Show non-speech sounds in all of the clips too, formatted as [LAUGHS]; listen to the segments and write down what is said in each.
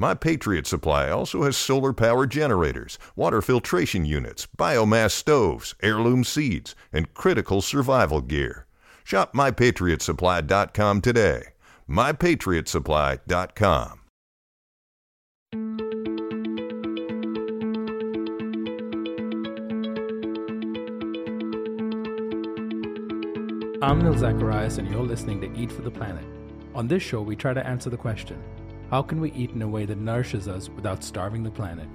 My Patriot Supply also has solar power generators, water filtration units, biomass stoves, heirloom seeds, and critical survival gear. Shop mypatriotsupply.com today. mypatriotsupply.com. I'm Nil Zacharias, and you're listening to Eat for the Planet. On this show, we try to answer the question how can we eat in a way that nourishes us without starving the planet?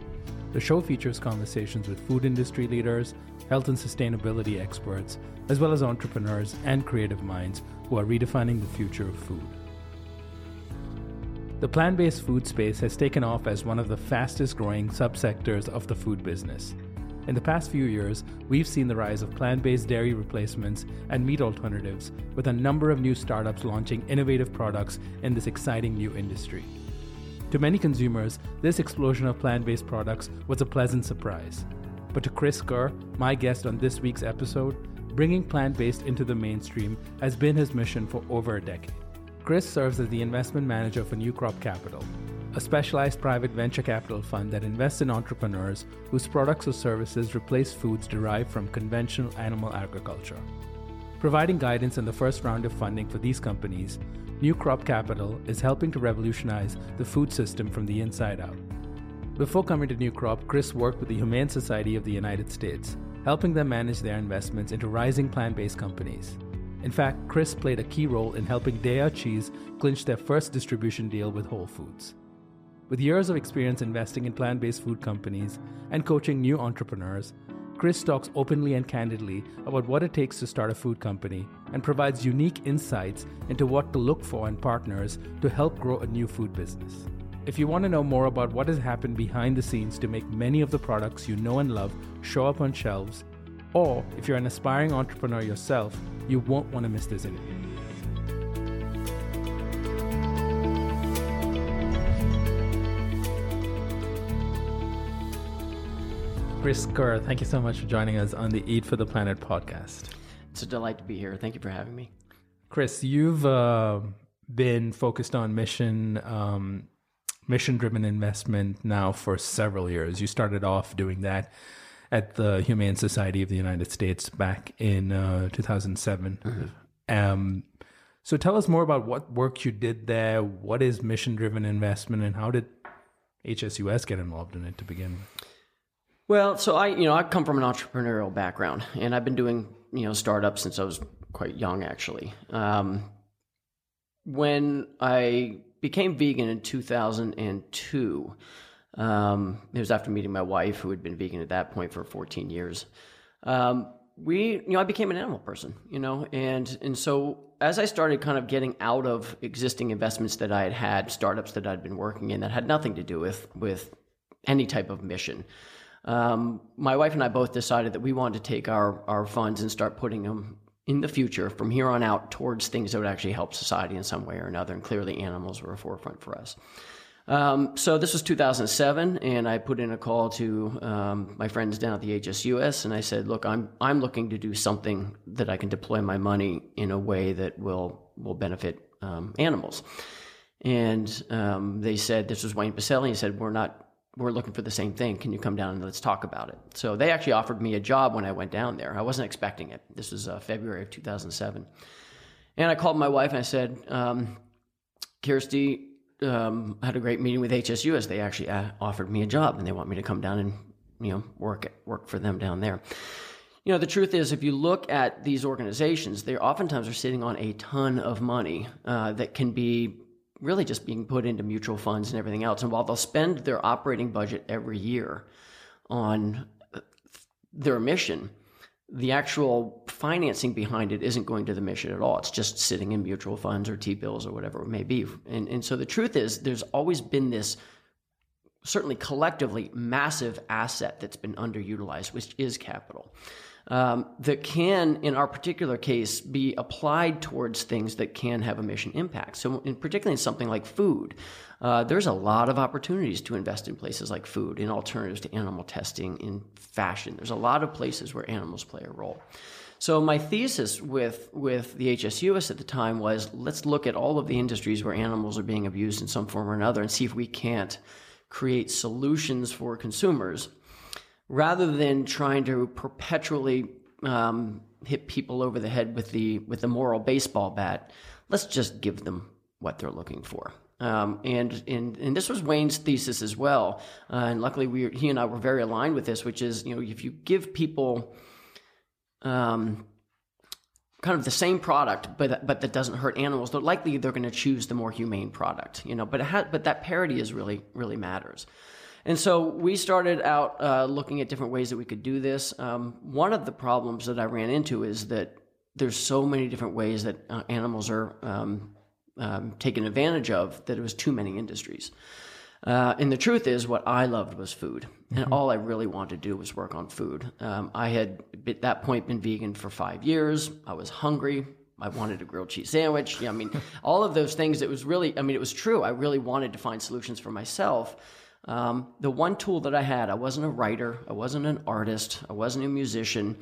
The show features conversations with food industry leaders, health and sustainability experts, as well as entrepreneurs and creative minds who are redefining the future of food. The plant based food space has taken off as one of the fastest growing subsectors of the food business. In the past few years, we've seen the rise of plant based dairy replacements and meat alternatives, with a number of new startups launching innovative products in this exciting new industry. To many consumers, this explosion of plant based products was a pleasant surprise. But to Chris Kerr, my guest on this week's episode, bringing plant based into the mainstream has been his mission for over a decade. Chris serves as the investment manager for New Crop Capital, a specialized private venture capital fund that invests in entrepreneurs whose products or services replace foods derived from conventional animal agriculture. Providing guidance in the first round of funding for these companies, New Crop Capital is helping to revolutionize the food system from the inside out. Before coming to New Crop, Chris worked with the Humane Society of the United States, helping them manage their investments into rising plant based companies. In fact, Chris played a key role in helping Daiya Cheese clinch their first distribution deal with Whole Foods. With years of experience investing in plant based food companies and coaching new entrepreneurs, Chris talks openly and candidly about what it takes to start a food company and provides unique insights into what to look for in partners to help grow a new food business. If you want to know more about what has happened behind the scenes to make many of the products you know and love show up on shelves, or if you're an aspiring entrepreneur yourself, you won't want to miss this interview. Chris Kerr, thank you so much for joining us on the Eat for the Planet podcast. It's a delight to be here. Thank you for having me. Chris, you've uh, been focused on mission um, mission driven investment now for several years. You started off doing that at the Humane Society of the United States back in uh, 2007. Mm-hmm. Um, so tell us more about what work you did there. What is mission driven investment, and how did HSUS get involved in it to begin with? Well, so I, you know, I come from an entrepreneurial background, and I've been doing, you know, startups since I was quite young, actually. Um, when I became vegan in 2002, um, it was after meeting my wife, who had been vegan at that point for 14 years. Um, we, you know, I became an animal person, you know, and and so as I started kind of getting out of existing investments that I had had, startups that I'd been working in that had nothing to do with with any type of mission um, my wife and I both decided that we wanted to take our, our funds and start putting them in the future from here on out towards things that would actually help society in some way or another. And clearly, animals were a forefront for us. Um, so this was 2007, and I put in a call to um, my friends down at the HSUS, and I said, "Look, I'm I'm looking to do something that I can deploy my money in a way that will will benefit um, animals." And um, they said, "This was Wayne Pacelle." He said, "We're not we're looking for the same thing. Can you come down and let's talk about it? So they actually offered me a job when I went down there. I wasn't expecting it. This was uh, February of 2007. And I called my wife and I said, um, Kirsty, um, had a great meeting with HSUS. They actually uh, offered me a job and they want me to come down and, you know, work, work for them down there. You know, the truth is, if you look at these organizations, they oftentimes are sitting on a ton of money uh, that can be really just being put into mutual funds and everything else. And while they'll spend their operating budget every year on uh, their mission, the actual financing behind it isn't going to the mission at all. It's just sitting in mutual funds or T bills or whatever it may be. And, and so the truth is, there's always been this certainly collectively massive asset that's been underutilized, which is capital. Um, that can, in our particular case, be applied towards things that can have a mission impact. So, in particularly in something like food, uh, there's a lot of opportunities to invest in places like food, in alternatives to animal testing, in fashion. There's a lot of places where animals play a role. So my thesis with with the HSUS at the time was let's look at all of the industries where animals are being abused in some form or another and see if we can't create solutions for consumers rather than trying to perpetually um, hit people over the head with the with the moral baseball bat. Let's just give them what they're looking for. Um, and, and and this was Wayne's thesis as well. Uh, and luckily, we he and I were very aligned with this, which is you know if you give people um, kind of the same product, but but that doesn't hurt animals, they're likely they're going to choose the more humane product. You know, but it but that parity is really really matters. And so we started out uh, looking at different ways that we could do this. Um, one of the problems that I ran into is that there's so many different ways that uh, animals are um, um, taken advantage of that it was too many industries. Uh, and the truth is, what I loved was food, and mm-hmm. all I really wanted to do was work on food. Um, I had at that point been vegan for five years. I was hungry. I wanted a grilled cheese sandwich. Yeah, I mean, all of those things. It was really, I mean, it was true. I really wanted to find solutions for myself. Um, the one tool that I had, I wasn't a writer, I wasn't an artist, I wasn't a musician,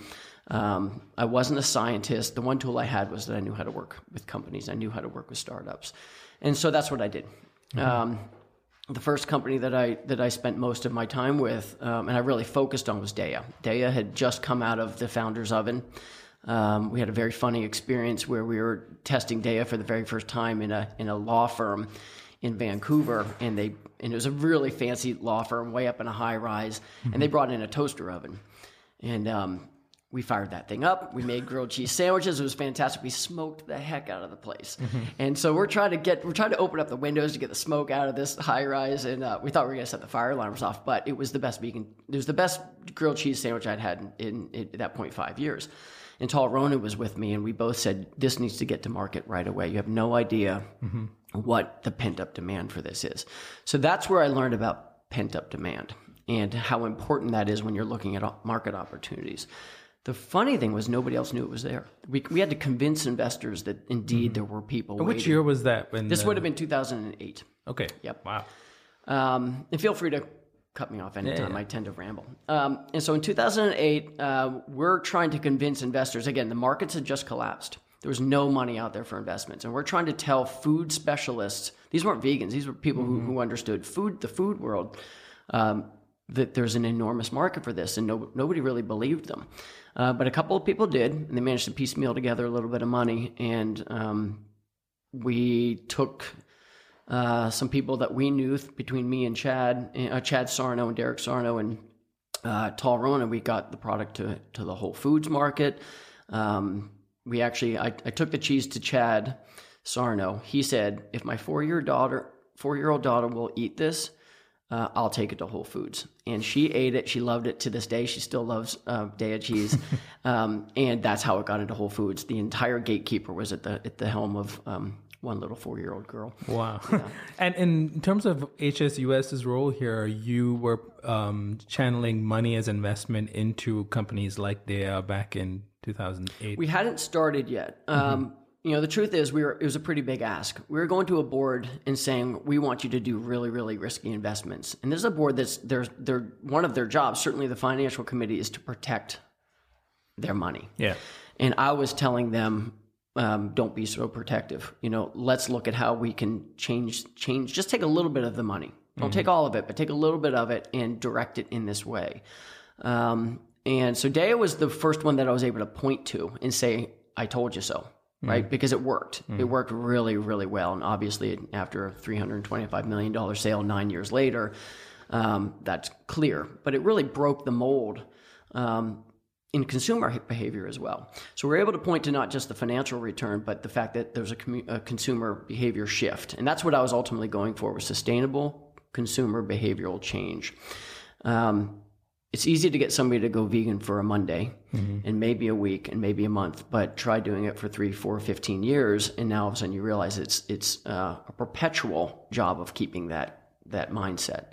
um, I wasn't a scientist. The one tool I had was that I knew how to work with companies, I knew how to work with startups. And so that's what I did. Mm-hmm. Um, the first company that I that I spent most of my time with, um, and I really focused on, was Daiya. Daiya had just come out of the founder's oven. Um, we had a very funny experience where we were testing Daiya for the very first time in a in a law firm in Vancouver, and they and it was a really fancy law firm, way up in a high rise, mm-hmm. and they brought in a toaster oven, and um, we fired that thing up. We made grilled cheese sandwiches. It was fantastic. We smoked the heck out of the place, mm-hmm. and so we're trying to get we're trying to open up the windows to get the smoke out of this high rise, and uh, we thought we were gonna set the fire alarms off, but it was the best vegan. It was the best grilled cheese sandwich I'd had in, in, in that point five years. And Tal Ronnen was with me, and we both said this needs to get to market right away. You have no idea. Mm-hmm what the pent up demand for this is. So that's where I learned about pent up demand and how important that is when you're looking at market opportunities. The funny thing was nobody else knew it was there. We, we had to convince investors that indeed mm-hmm. there were people. And Which year was that? When this the... would have been 2008. Okay. Yep. Wow. Um, and feel free to cut me off anytime. Yeah, yeah. I tend to ramble. Um, and so in 2008, uh, we're trying to convince investors. Again, the markets had just collapsed. There was no money out there for investments. And we're trying to tell food specialists, these weren't vegans, these were people mm-hmm. who, who understood food, the food world, um, that there's an enormous market for this. And no, nobody really believed them. Uh, but a couple of people did, and they managed to piecemeal together a little bit of money. And um, we took uh, some people that we knew between me and Chad, uh, Chad Sarno and Derek Sarno and uh, Tal Ronnen, we got the product to, to the Whole Foods market. Um, we actually I, I took the cheese to Chad Sarno. He said, if my four year daughter four year old daughter will eat this, uh, I'll take it to Whole Foods. And she ate it. She loved it to this day. She still loves uh, Daiya cheese, [LAUGHS] um, and that's how it got into Whole Foods. The entire gatekeeper was at the at the helm of um, one little four year old girl. Wow. Yeah. [LAUGHS] and in terms of HSUS's role here, you were um, channeling money as investment into companies like Daiya back in 2008? We hadn't started yet. Mm-hmm. Um, you know, the truth is, we were it was a pretty big ask. We were going to a board and saying we want you to do really, really risky investments. And there's a board that's there's they're one of their jobs. Certainly, the financial committee is to protect their money. Yeah. And I was telling them, um, don't be so protective. You know, let's look at how we can change change. Just take a little bit of the money. Don't mm-hmm. take all of it, but take a little bit of it and direct it in this way. Um, and so Daiya was the first one that I was able to point to and say, I told you so, right? Mm. Because it worked. Mm. It worked really, really well. And obviously, after a $325 million sale nine years later, um, that's clear. But it really broke the mold. Um, in consumer behavior as well. So we're able to point to not just the financial return, but the fact that there's a, commu- a consumer behavior shift, and that's what I was ultimately going for: was sustainable consumer behavioral change. Um, it's easy to get somebody to go vegan for a Monday and maybe a week and maybe a month, but try doing it for three, four, 15 years. And now all of a sudden you realize it's, it's uh, a perpetual job of keeping that, that mindset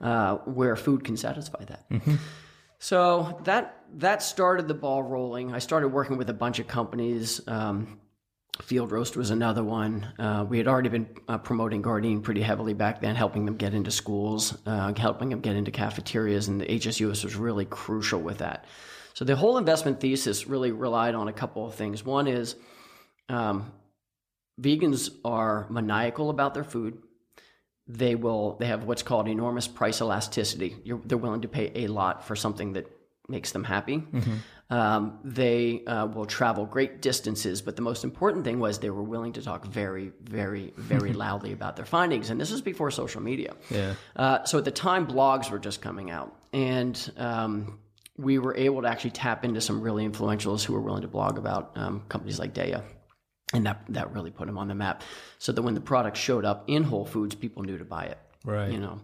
uh, where food can satisfy that. So that, that started the ball rolling. I started working with a bunch of companies. Um, Field Roast was another one. Uh, we had already been uh, promoting Gardein pretty heavily back then, helping them get into schools, uh, helping them get into cafeterias, and the HSUS was really crucial with that. So the whole investment thesis really relied on a couple of things. One is um, vegans are maniacal about their food. They will. They have what's called enormous price elasticity. You're, they're willing to pay a lot for something that makes them happy. Um, they uh, will travel great distances, but the most important thing was they were willing to talk very, very, very [LAUGHS] loudly about their findings. And this is before social media. Yeah. Uh, so at the time, blogs were just coming out, and um, we were able to actually tap into some really influentials who were willing to blog about um, companies like Daiya. And that, that really put them on the map. So that when the product showed up in Whole Foods, people knew to buy it Right. you know?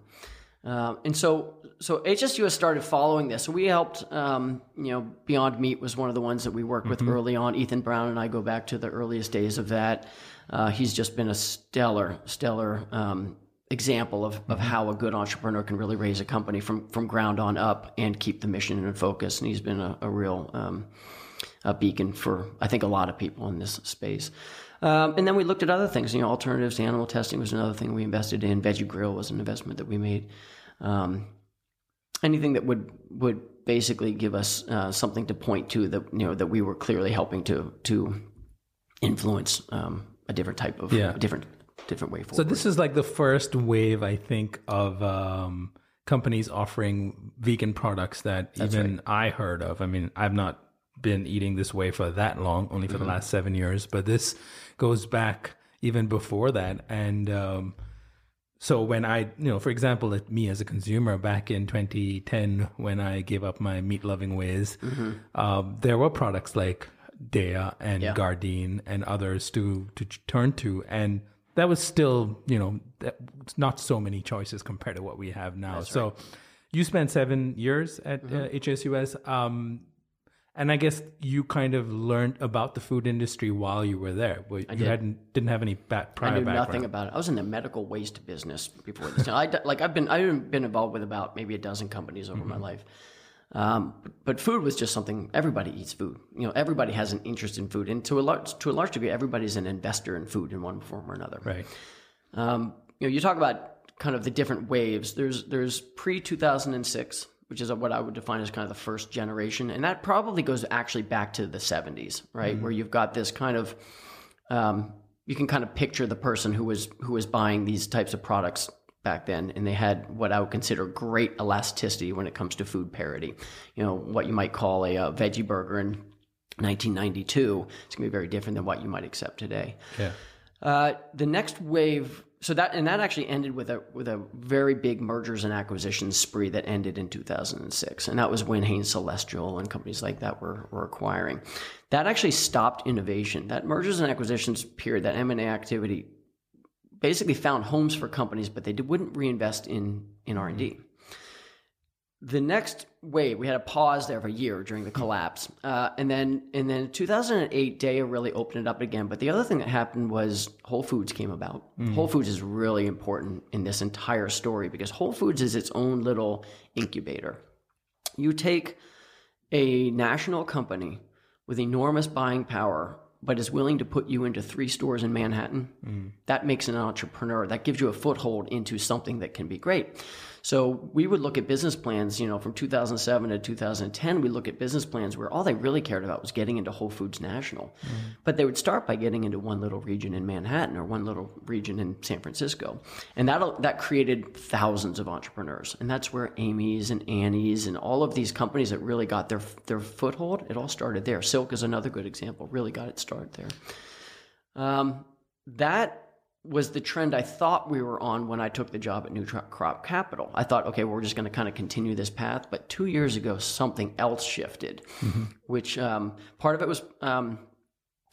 Um, and so so hsus started following this. So we helped um, you know beyond meat was one of the ones that we worked with early on. Ethan brown and i go back to the earliest days of that. Uh, he's just been a stellar stellar um, example of, of how a good entrepreneur can really raise a company from from ground on up and keep the mission in focus. And he's been a, a real um, a beacon for I think a lot of people in this space. Um, and then we looked at other things. You know, alternatives to animal testing was another thing we invested in. Veggie Grill was an investment that we made. Um, anything that would would basically give us uh, something to point to that you know that we were clearly helping to to influence um, a different type of Yeah. different different way forward. So this is like the first wave, I think, of um, companies offering vegan products that even I heard of. I mean, I've not been eating this way for that long, only for the last seven years, but this goes back even before that. And um, so when I, you know, for example, at me as a consumer back in 2010, when I gave up my meat loving ways, um, there were products like Daiya and Yeah. Gardein and others to to turn to, and that was still, you know, not so many choices compared to what we have now. so you spent seven years at uh, HSUS. Um, and I guess you kind of learned about the food industry while you were there. I you did. hadn't didn't have any back, prior background. I knew background. nothing about it. I was in the medical waste business before this. I like I've been I've been involved with about maybe a dozen companies over Mm-hmm. my life. Um, but, but food was just something everybody eats food. You know, everybody has an interest in food, and to a large to a large degree, everybody's an investor in food in one form or another. Right. Um, you know, you talk about kind of the different waves. There's there's pre two thousand and six, which is what I would define as kind of the first generation, and that probably goes actually back to the seventies, right, where you've got this kind of um, you can kind of picture the person who was who was buying these types of products back then, and they had what I would consider great elasticity when it comes to food parity. You know, what you might call a, uh veggie burger in 1992 is going to be very different than what you might accept today. Yeah. Uh, the next wave, so that and that actually ended with a with a very big mergers and acquisitions spree that ended in 2006, and that was when Hain Celestial and companies like that were were acquiring. That actually stopped innovation. That mergers and acquisitions period, that M and A activity, basically found homes for companies, but they wouldn't reinvest in in R and D. The next wave, we had a pause there for a year during the collapse, uh, and then and then 2008, Daiya really opened it up again. But the other thing that happened was Whole Foods came about. Whole Foods is really important in this entire story because Whole Foods is its own little incubator. You take a national company with enormous buying power, but is willing to put you into three stores in Manhattan, that makes an entrepreneur. That gives you a foothold into something that can be great. So we would look at business plans, you know, from 2007 to 2010, we look at business plans where all they really cared about was getting into Whole Foods National. But they would start by getting into one little region in Manhattan or one little region in San Francisco. And that that created thousands of entrepreneurs. And that's where Amy's and Annie's and all of these companies that really got their their foothold, it all started there. Silk is another good example, really got its start there. Um, that was the trend I thought we were on when I took the job at New Crop Capital. I thought, okay, we're just going to kind of continue this path. But two years ago, something else shifted, mm-hmm. which um, part of it was um,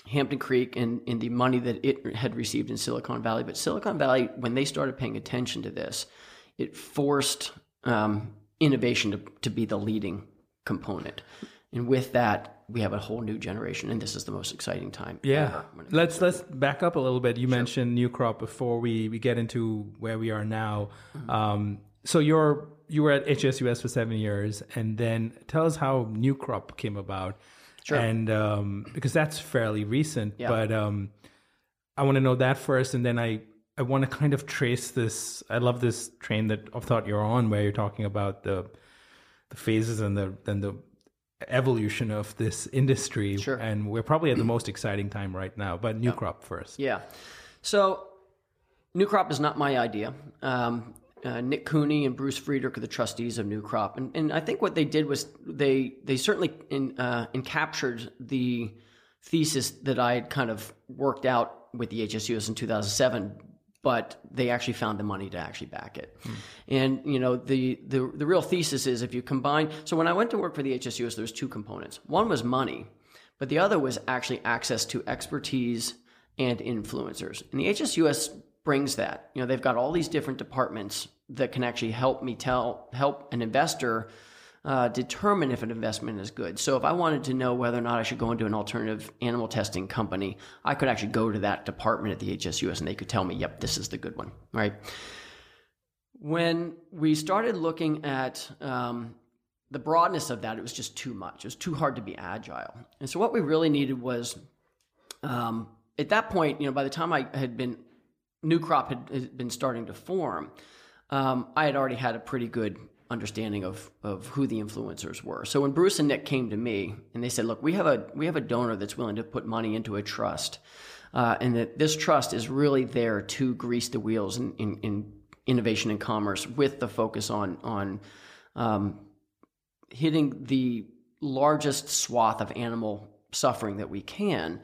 Hampton Creek and, and the money that it had received in Silicon Valley. But Silicon Valley, when they started paying attention to this, it forced um, innovation to, to be the leading component. And with that, we have a whole new generation, and this is the most exciting time. Yeah, let's let's back up a little bit. You sure. mentioned New Crop before we, we get into where we are now. Mm-hmm. Um, so you're you were at HSUS for seven years, and then tell us how New Crop came about. Sure. And um, because that's fairly recent, yeah. but um, I want to know that first, and then I I want to kind of trace this. I love this train that of thought you're on, where you're talking about the the phases and the and the evolution of this industry. Sure. And we're probably at the most exciting time right now. But New Crop first. Yeah. So New Crop is not my idea. Um, uh, Nick Cooney and Bruce Friedrich are the trustees of New Crop, and, and I think what they did was they they certainly in, uh, encaptured the thesis that I had kind of worked out with the HSUS in 2007 but they actually found the money to actually back it. Hmm. And you know the, the the real thesis is if you combine. So when I went to work for the HSUS, there was two components. One was money, but the other was actually access to expertise and influencers. And the HSUS brings that. You know they've got all these different departments that can actually help me tell help an investor uh, determine if an investment is good. So if I wanted to know whether or not I should go into an alternative animal testing company, I could actually go to that department at the HSUS and they could tell me, yep, this is the good one, right? When we started looking at um, the broadness of that, it was just too much. It was too hard to be agile. And so what we really needed was, um, at that point, you know, by the time I had been, New Crop had, had been starting to form, um, I had already had a pretty good understanding of of who the influencers were. So when Bruce and Nick came to me and they said, "Look, we have a we have a donor that's willing to put money into a trust, uh, and that this trust is really there to grease the wheels in, in, in innovation and commerce with the focus on on um, hitting the largest swath of animal suffering that we can."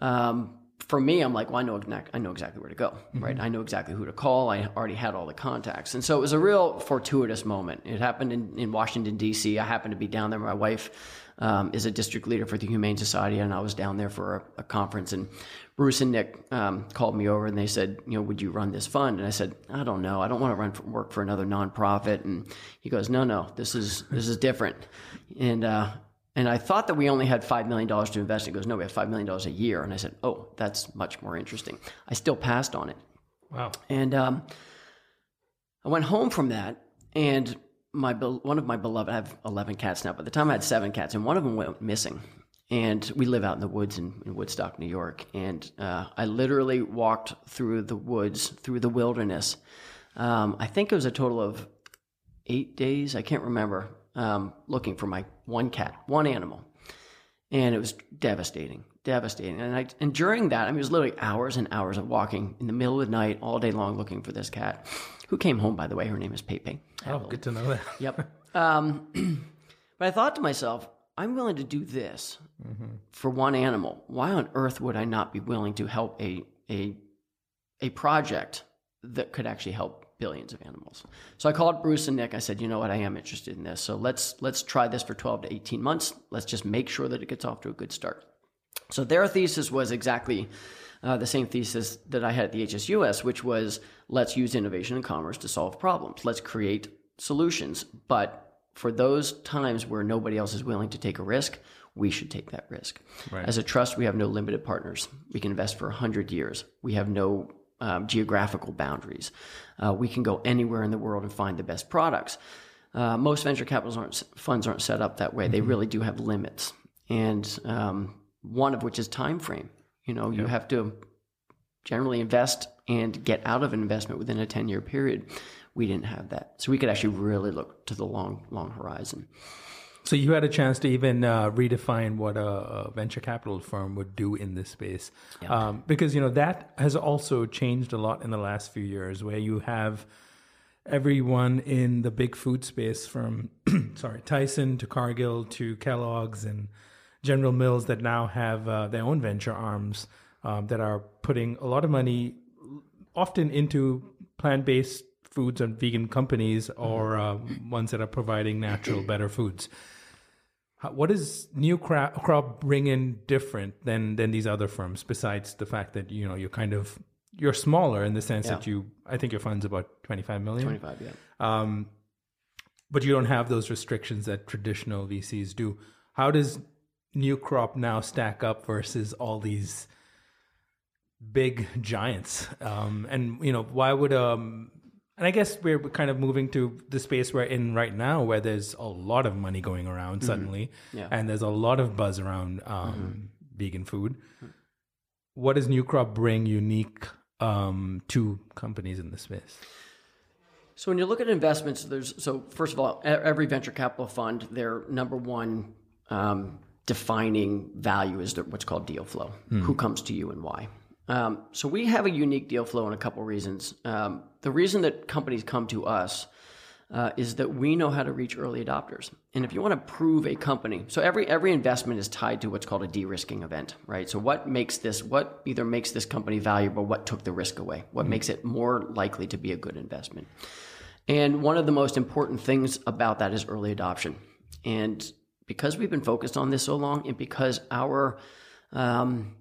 Um, for me, I'm like, well, I know I know exactly where to go, mm-hmm. right? I know exactly who to call. I already had all the contacts, and so it was a real fortuitous moment. It happened in, in Washington D.C. I happened to be down there. My wife um, is a district leader for the Humane Society, and I was down there for a, a conference. And Bruce and Nick um, called me over, and they said, you know, would you run this fund? And I said, I don't know. I don't want to run for, work for another nonprofit. And he goes, No, no, this is this is different. And uh, and I thought that we only had $5 million to invest. He goes, no, we have $5 million a year. And I said, oh, that's much more interesting. I still passed on it. Wow. And um, I went home from that, and my one of my beloved, I have 11 cats now, but at the time I had seven cats, and one of them went missing. And we live out in the woods in, in Woodstock, New York. And uh, I literally walked through the woods, through the wilderness. Um, I think it was a total of eight days. I can't remember um, looking for my one cat, one animal. And it was devastating, devastating. And I, and during that, I mean, it was literally hours and hours of walking in the middle of the night, all day long, looking for this cat, who came home, by the way. Her name is Pepe. Oh, good to know that. [LAUGHS] yep. Um, [CLEARS THROAT] but I thought to myself, I'm willing to do this mm-hmm. for one animal. Why on earth would I not be willing to help a a a project that could actually help billions of animals. So I called Bruce and Nick. I said, you know what, I am interested in this. So let's let's try this for 12 to 18 months. Let's just make sure that it gets off to a good start. So their thesis was exactly uh, the same thesis that I had at the HSUS, which was let's use innovation and commerce to solve problems. Let's create solutions. But for those times where nobody else is willing to take a risk, we should take that risk. Right. As a trust, we have no limited partners. We can invest for 100 years. We have no um, geographical boundaries. Uh, we can go anywhere in the world and find the best products. Uh, most venture capital aren't, funds aren't set up that way. Mm-hmm. They really do have limits, and um, one of which is time frame. You know, you have to generally invest and get out of an investment within a ten year period. We didn't have that, so we could actually really look to the long, long horizon. So you had a chance to even uh, redefine what a, a, venture capital firm would do in this space, yep. um, because you know that has also changed a lot in the last few years, where you have everyone in the big food space, from [CLEARS THROAT] sorry Tyson to Cargill to Kellogg's and General Mills, that now have uh, their own venture arms um, that are putting a lot of money often into plant based foods and vegan companies or uh, ones that are providing natural, better foods. How- What does New Crop, bring in different than than these other firms? Besides the fact that you know you're kind of you're smaller in the sense that you, I think your fund's about 25 million. 25, yeah. Um, but you don't have those restrictions that traditional VCs do. How does New Crop now stack up versus all these big giants? Um, and you know, why would um, and I guess we're kind of moving to the space we're in right now, where there's a lot of money going around suddenly, Yeah. and there's a lot of buzz around um, vegan food. What does New Crop bring unique um, to companies in the space? So when you look at investments, there's so first of all, every venture capital fund, their number one um, defining value is what's called deal flow. Who comes to you and why? Um, so we have a unique deal flow in a couple reasons. Um, the reason that companies come to us uh, is that we know how to reach early adopters. And if you want to prove a company, so every every investment is tied to what's called a de-risking event, right? So what makes this what either makes this company valuable, what took the risk away, what makes it more likely to be a good investment. And one of the most important things about that is early adoption. And because we've been focused on this so long, and because our um,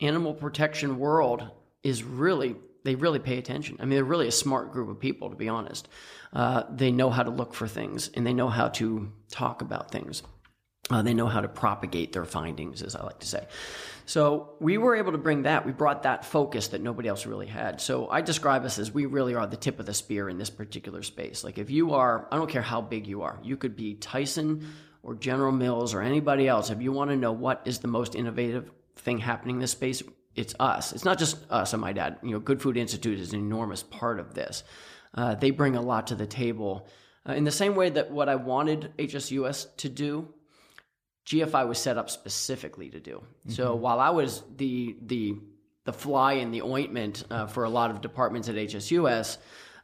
animal protection world is really they really pay attention. I mean, they're really a smart group of people, to be honest. Uh, they know how to look for things, and they know how to talk about things. Uh, they know how to propagate their findings, as I like to say. So we were able to bring that. We brought that focus that nobody else really had. So I describe us as we really are the tip of the spear in this particular space. Like if you are, I don't care how big you are, you could be Tyson or General Mills or anybody else. If you want to know what is the most innovative thing happening in this space, it's us. It's not just us and my dad. You know, Good Food Institute is an enormous part of this. Uh, they bring a lot to the table. Uh, in the same way that what I wanted HSUS to do GFI was set up specifically to do. So while I was the the the fly in the ointment uh, for a lot of departments at HSUS,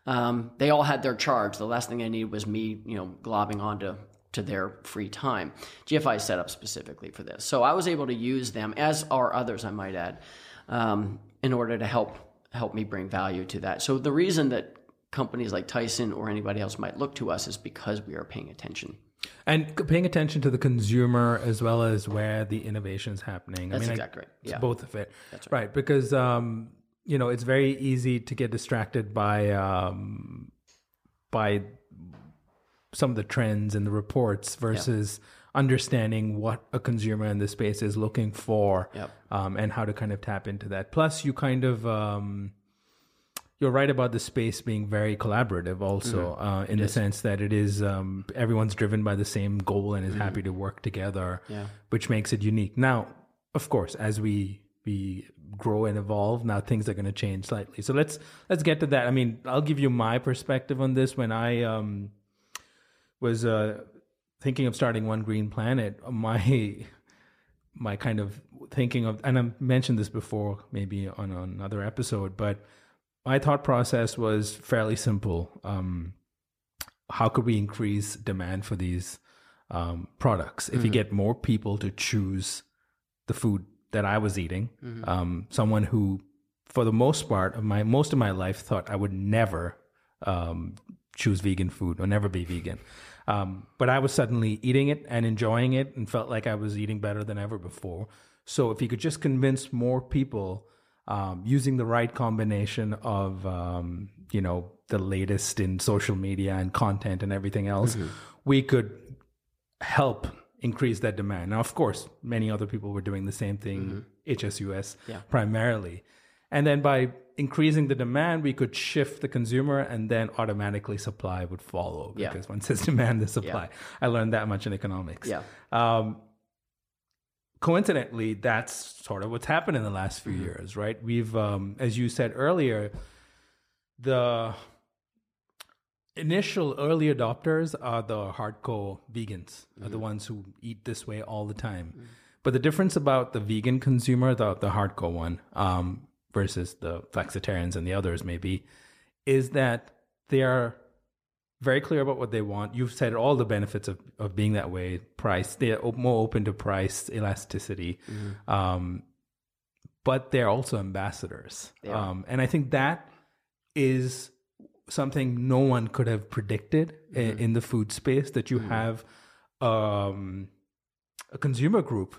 um, they all had their charge. The last thing I needed was me, you know, globbing onto to their free time. GFI is set up specifically for this, so I was able to use them as are others, I might add, um, in order to help help me bring value to that. So the reason that companies like Tyson or anybody else might look to us is because we are paying attention. And paying attention to the consumer as well as where the innovation is happening. That's I mean, exactly right. it's Yeah. both of it. That's right. Because um, you know, it's very easy to get distracted by um, by some of the trends and the reports versus understanding what a consumer in this space is looking for Yep. um, and how to kind of tap into that. Plus, you kind of um, you're right about the space being very collaborative also uh, in the sense that it is um, everyone's driven by the same goal and is happy to work together Yeah. which makes it unique. Now of course as we we grow and evolve now things are going to change slightly. So let's let's get to that. I mean i'll give you my perspective on this. When i um was uh thinking of starting one green planet [LAUGHS] my my kind of thinking of and i mentioned this before maybe on another episode but my thought process was fairly simple. Um how could we increase demand for these um, products? If you get more people to choose the food that I was eating? Um, someone who, for the most part of my most of my life, thought I would never um, choose vegan food or never be vegan, um, but I was suddenly eating it and enjoying it and felt like I was eating better than ever before. So if you could just convince more people um, using the right combination of um, you know the latest in social media and content and everything else, we could help increase that demand. Now, of course, many other people were doing the same thing, HSUS Yeah. primarily, and then by increasing the demand, we could shift the consumer, and then automatically supply would follow Yeah. because once there's [LAUGHS] demand, there's supply. I learned that much in economics. Yeah. Um, coincidentally, that's sort of what's happened in the last few years, right? We've, um, as you said earlier, the initial early adopters are the hardcore vegans, are the ones who eat this way all the time. But the difference about the vegan consumer, the the hardcore one, um, versus the flexitarians and the others, maybe, is that they are very clear about what they want. You've said all the benefits of, of being that way. Price, they're more open to price elasticity, um, but they're also ambassadors. Are. Um, and I think that is something no one could have predicted i- in the food space that you have um, a consumer group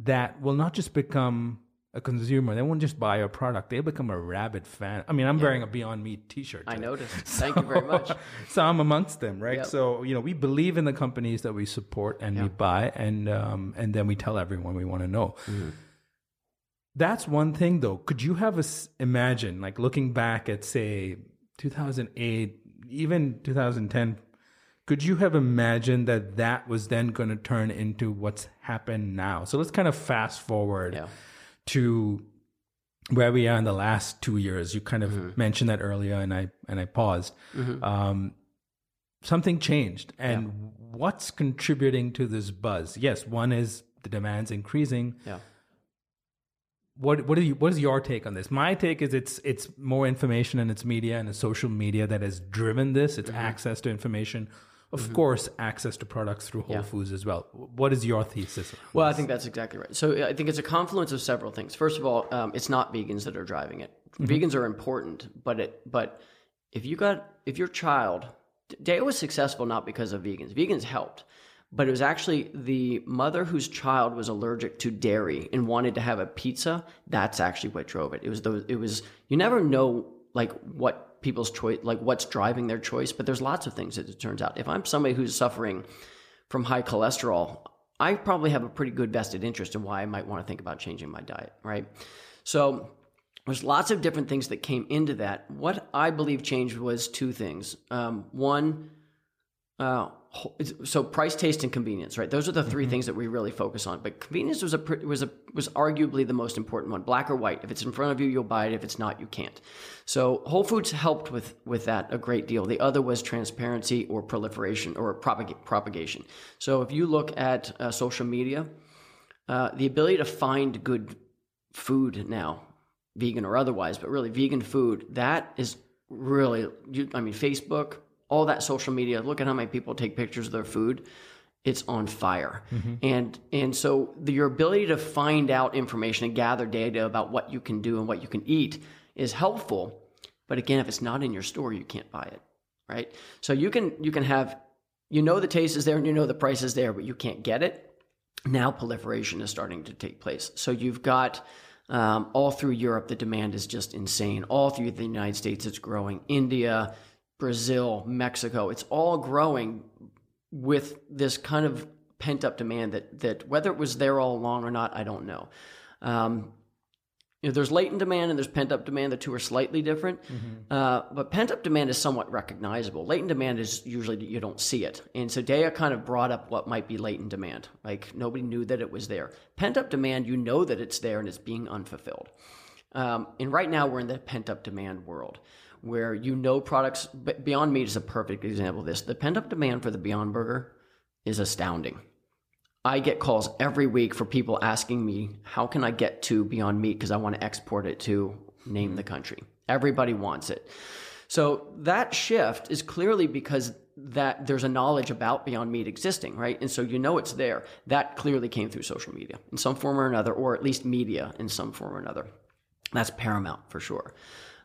that will not just become a consumer they won't just buy a product they become a rabid fan i mean i'm wearing a beyond meat t-shirt I today. noticed. [LAUGHS] Thank you very much. so i'm amongst them right Yep. so you know we believe in the companies that we support and we buy and um, and then we tell everyone we want to know that's one thing though could you have us imagine like looking back at say 2008 even 2010 could you have imagined that that was then going to turn into what's happened now so let's kind of fast forward Yeah. To where we are in the last two years. You kind of Mm-hmm. mentioned that earlier, and I and I paused. Um, something changed, and what's contributing to this buzz? Yes, one is the demand's increasing. Yeah. What what are you, what is your take on this? My take is it's it's more information and it's media and it's social media that has driven this. Mm-hmm. It's access to information. Of course, access to products through Whole Foods as well. What is your thesis? Well, I think that's exactly right. So I think it's a confluence of several things. First of all, um, it's not vegans that are driving it. Vegans are important, but it but if you got if your child, Dale was successful not because of vegans. Vegans helped, but it was actually the mother whose child was allergic to dairy and wanted to have a pizza. That's actually what drove it. It was those. It was you never know like what people's choice, like what's driving their choice, but there's lots of things that it turns out. If I'm somebody who's suffering from high cholesterol, I probably have a pretty good vested interest in why I might want to think about changing my diet, right? So there's lots of different things that came into that. What I believe changed was two things. Um, one, uh, so price, taste, and convenience, right? Those are the 3 things that we really focus on. But convenience was a was a was arguably the most important one. Black or white. If it's in front of you, you'll buy it. If it's not, you can't. So Whole Foods helped with with that a great deal. The other was transparency or proliferation or propag- propagation. So if you look at uh, social media, uh, the ability to find good food now, vegan or otherwise, but really vegan food, that is really, you, I mean, Facebook, all that social media. Look at how many people take pictures of their food. It's on fire, and and so the, your ability to find out information and gather data about what you can do and what you can eat is helpful. But again, if it's not in your store, you can't buy it, right? So you can you can have, you know, the taste is there and you know the price is there, but you can't get it now proliferation is starting to take place. So you've got um, all through Europe, the demand is just insane. All through the United States, it's growing. India, Brazil, Mexico, it's all growing with this kind of pent up demand that that whether it was there all along or not, I don't know. Um, you know, there's latent demand and there's pent up demand. The two are slightly different, uh, but pent up demand is somewhat recognizable. Latent demand is usually you don't see it, and so Daiya kind of brought up what might be latent demand. Like nobody knew that it was there. Pent up demand, you know that it's there and it's being unfulfilled. Um, and right now we're in the pent up demand world where you know products. Beyond Meat is a perfect example of this. The pent up demand for the Beyond Burger is astounding. I get calls every week for people asking me, how can I get to Beyond Meat because I want to export it to name the country. Everybody wants it. So that shift is clearly because that there's a knowledge about Beyond Meat existing, right? And so you know it's there. That clearly came through social media in some form or another, or at least media in some form or another. That's paramount for sure.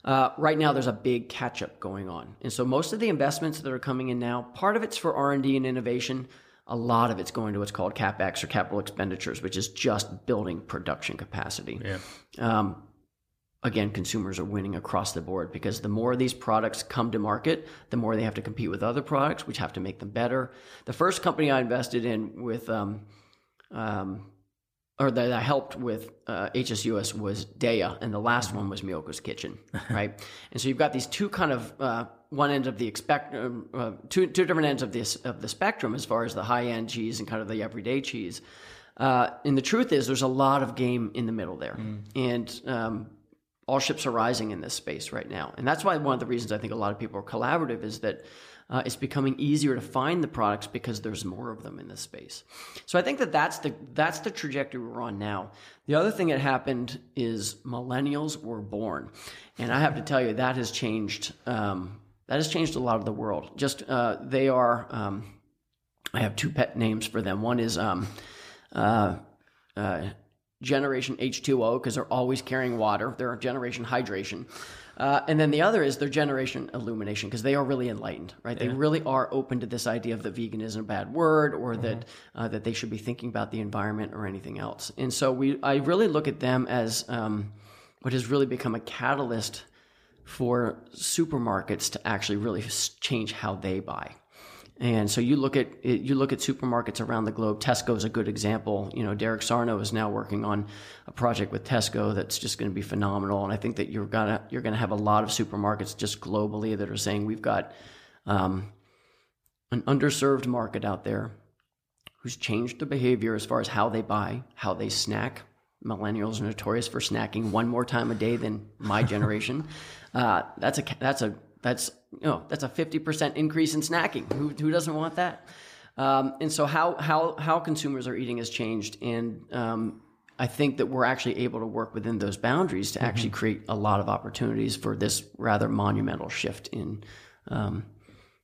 Uh, right now, there's a big catch up going on, and so most of the investments that are coming in now, part of it's for R and D and innovation. A lot of it's going to what's called capex or capital expenditures, which is just building production capacity. Yeah. Um, again, consumers are winning across the board because the more these products come to market, the more they have to compete with other products, which have to make them better. The first company I invested in with, um, um, or that I helped with uh, HSUS was Daiya, and the last one was Miyoko's Kitchen, [LAUGHS] right? and so you've got these two kind of uh, one end of the expect, um, uh, two two different ends of this of the spectrum as far as the high end cheese and kind of the everyday cheese. Uh, and the truth is, there's a lot of game in the middle there, and um, all ships are rising in this space right now. And that's why one of the reasons I think a lot of people are collaborative is that uh, it's becoming easier to find the products because there's more of them in this space. So I think that that's the that's the trajectory we're on now. The other thing that happened is millennials were born, and I have to tell you that has changed. Um, that has changed a lot of the world. Just uh, they are. Um, I have two pet names for them. One is um, uh, uh, generation H2O because they're always carrying water. They're generation hydration. Uh, and then the other is their generation illumination because they are really enlightened, right? They really are open to this idea of that vegan isn't a bad word or that uh, that they should be thinking about the environment or anything else. And so we, I really look at them as um, what has really become a catalyst for supermarkets to actually really change how they buy. And so you look at you look at supermarkets around the globe. Tesco is a good example. You know, Derek Sarno is now working on a project with Tesco that's just going to be phenomenal. And I think that you're gonna you're gonna have a lot of supermarkets just globally that are saying we've got um, an underserved market out there who's changed their behavior as far as how they buy, how they snack. Millennials are notorious for snacking one more time a day than my generation. Uh, that's a that's a that's you know that's a fifty percent increase in snacking. Who who doesn't want that? Um, and so how how how consumers are eating has changed, and um, I think that we're actually able to work within those boundaries to actually create a lot of opportunities for this rather monumental shift in um,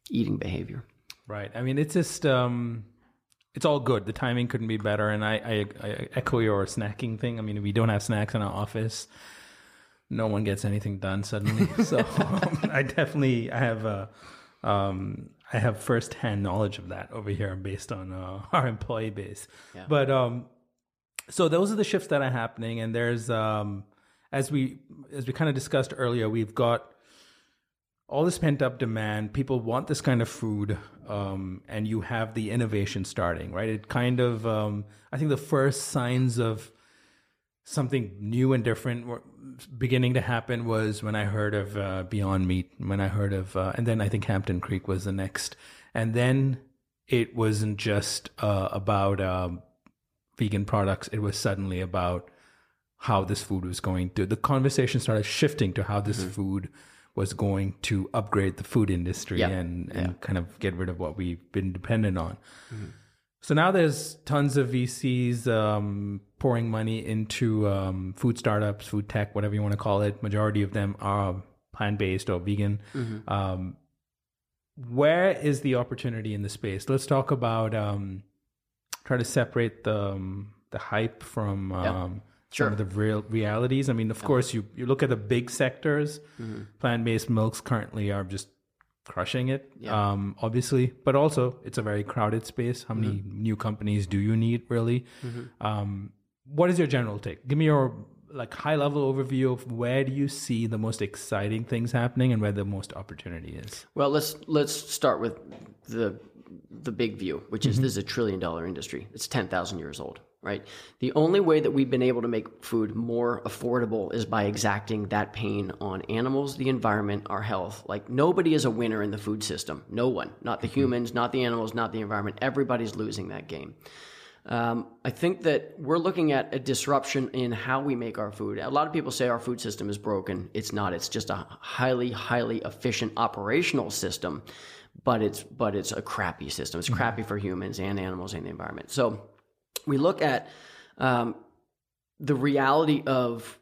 eating behavior. Right. I mean, it's just um, it's all good. The timing couldn't be better, and I, I, I echo your snacking thing. I mean, we don't have snacks in our office, no one gets anything done suddenly. [LAUGHS] so um, [LAUGHS] I definitely I have a um, I have firsthand knowledge of that over here based on uh, [LAUGHS] our employee base. But um, so those are the shifts that are happening, and there's um, as we as we kind of discussed earlier, we've got all this pent up demand. People want this kind of food, um, and you have the innovation starting, right? It kind of, um, I think, the first signs of something new and different were beginning to happen was when I heard of uh, Beyond Meat, when I heard of, uh, and then I think Hampton Creek was the next, and then it wasn't just uh, about um, vegan products; it was suddenly about how this food was going to. The conversation started shifting to how this food was going to upgrade the food industry Yeah. and and kind of get rid of what we've been dependent on. So now there's tons of VCs um, pouring money into um, food startups, food tech, whatever you want to call it. Majority of them are plant based or vegan. Um, where is the opportunity in the space? Let's talk about um, try to separate the um, the hype from um, Sure. some of the real realities. I mean, of course, you you look at the big sectors. Plant based milks currently are just crushing it. Um, obviously, but also it's a very crowded space. How many new companies do you need really? Um, what is your general take? Give me your like high level overview of where do you see the most exciting things happening and where the most opportunity is. Well, let's let's start with the the big view, which is this is a trillion dollar industry. It's ten thousand years old, right? The only way that we've been able to make food more affordable is by exacting that pain on animals, the environment, our health. Like nobody is a winner in the food system. No one, not the humans, not the animals, not the environment. Everybody's losing that game. Um, I think that we're looking at a disruption in how we make our food. A lot of people say our food system is broken. It's not. It's just a highly, highly efficient operational system, but it's but it's a crappy system. It's crappy for humans and animals and the environment. So we look at um, the reality of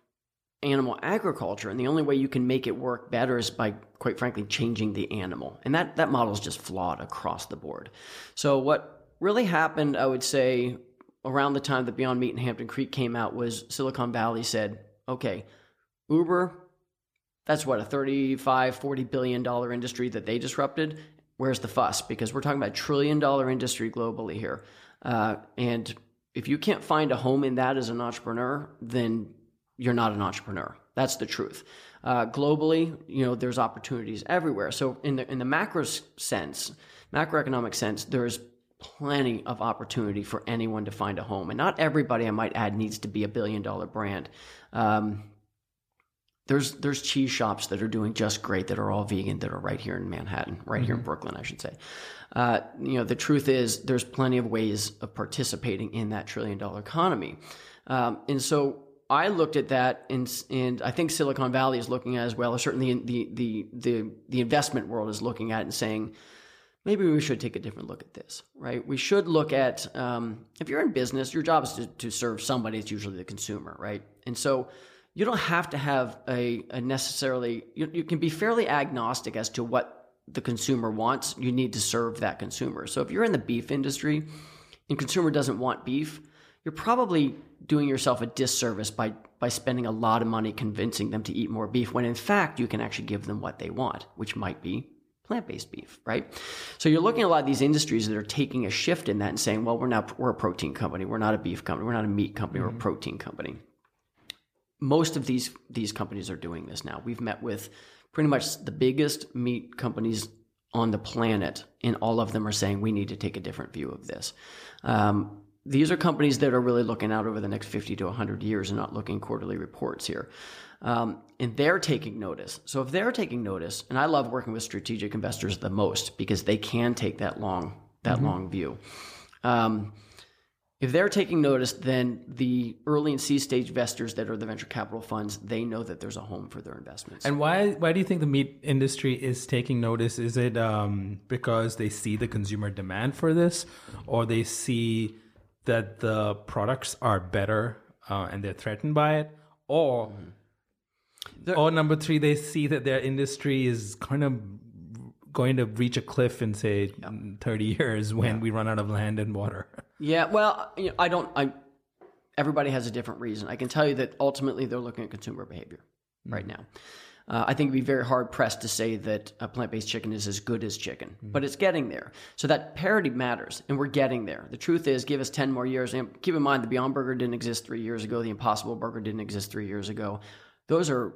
animal agriculture, and the only way you can make it work better is by, quite frankly, changing the animal. And that that model is just flawed across the board. So what really happened, I would say, around the time that Beyond Meat and Hampton Creek came out, was Silicon Valley said, "Okay, Uber, that's what a 35 40 billion dollar industry that they disrupted where's the fuss because we're talking about a trillion dollar industry globally here uh, and if you can't find a home in that as an entrepreneur then you're not an entrepreneur. That's the truth. Uh, globally you know there's opportunities everywhere. So in the in the macro sense macroeconomic sense there's plenty of opportunity for anyone to find a home. And not everybody i might add needs to be a billion dollar brand. Um, there's there's cheese shops that are doing just great that are all vegan that are right here in Manhattan, right here in Brooklyn, I should say. Uh, you know, the truth is there's plenty of ways of participating in that trillion dollar economy, um, and so I looked at that, and and I think Silicon Valley is looking at it as well. Or certainly, the the the the investment world is looking at it and saying. Maybe we should take a different look at this, right? We should look at um, if you're in business, your job is to, to serve somebody. It's usually the consumer, right? And so you don't have to have a, a necessarily you, you can be fairly agnostic as to what the consumer wants you need to serve that consumer so if you're in the beef industry and consumer doesn't want beef you're probably doing yourself a disservice by by spending a lot of money convincing them to eat more beef when in fact you can actually give them what they want, which might be plant-based beef, right? So you're looking at a lot of these industries that are taking a shift in that and saying, well, we're not we're a protein company, we're not a beef company, we're not a meat company, mm-hmm. we're a protein company. Most of these these companies are doing this now. We've met with pretty much the biggest meat companies on the planet, and all of them are saying we need to take a different view of this. Um, these are companies that are really looking out over the next 50 to 100 years and not looking quarterly reports here. Um, and they're taking notice. So if they're taking notice, and I love working with strategic investors the most because they can take that long that mm-hmm. long view. Um, if they're taking notice, then the early and seed stage investors that are the venture capital funds, they know that there's a home for their investments. And why why do you think the meat industry is taking notice? Is it um, because they see the consumer demand for this, or they see that the products are better uh, and they're threatened by it, or mm-hmm or number three, they see that their industry is kind of going to reach a cliff in say yeah. 30 years when yeah. we run out of land and water. [LAUGHS] Yeah, well, you know, I don't I everybody has a different reason. I can tell you that ultimately they're looking at consumer behavior mm. right now. Uh, I think it'd be very hard pressed to say that a plant based chicken is as good as chicken, mm. but it's getting there. So that parity matters, and we're getting there. The truth is, give us 10 more years. And keep in mind, the Beyond Burger didn't exist three years ago, the Impossible Burger didn't exist three years ago. Those are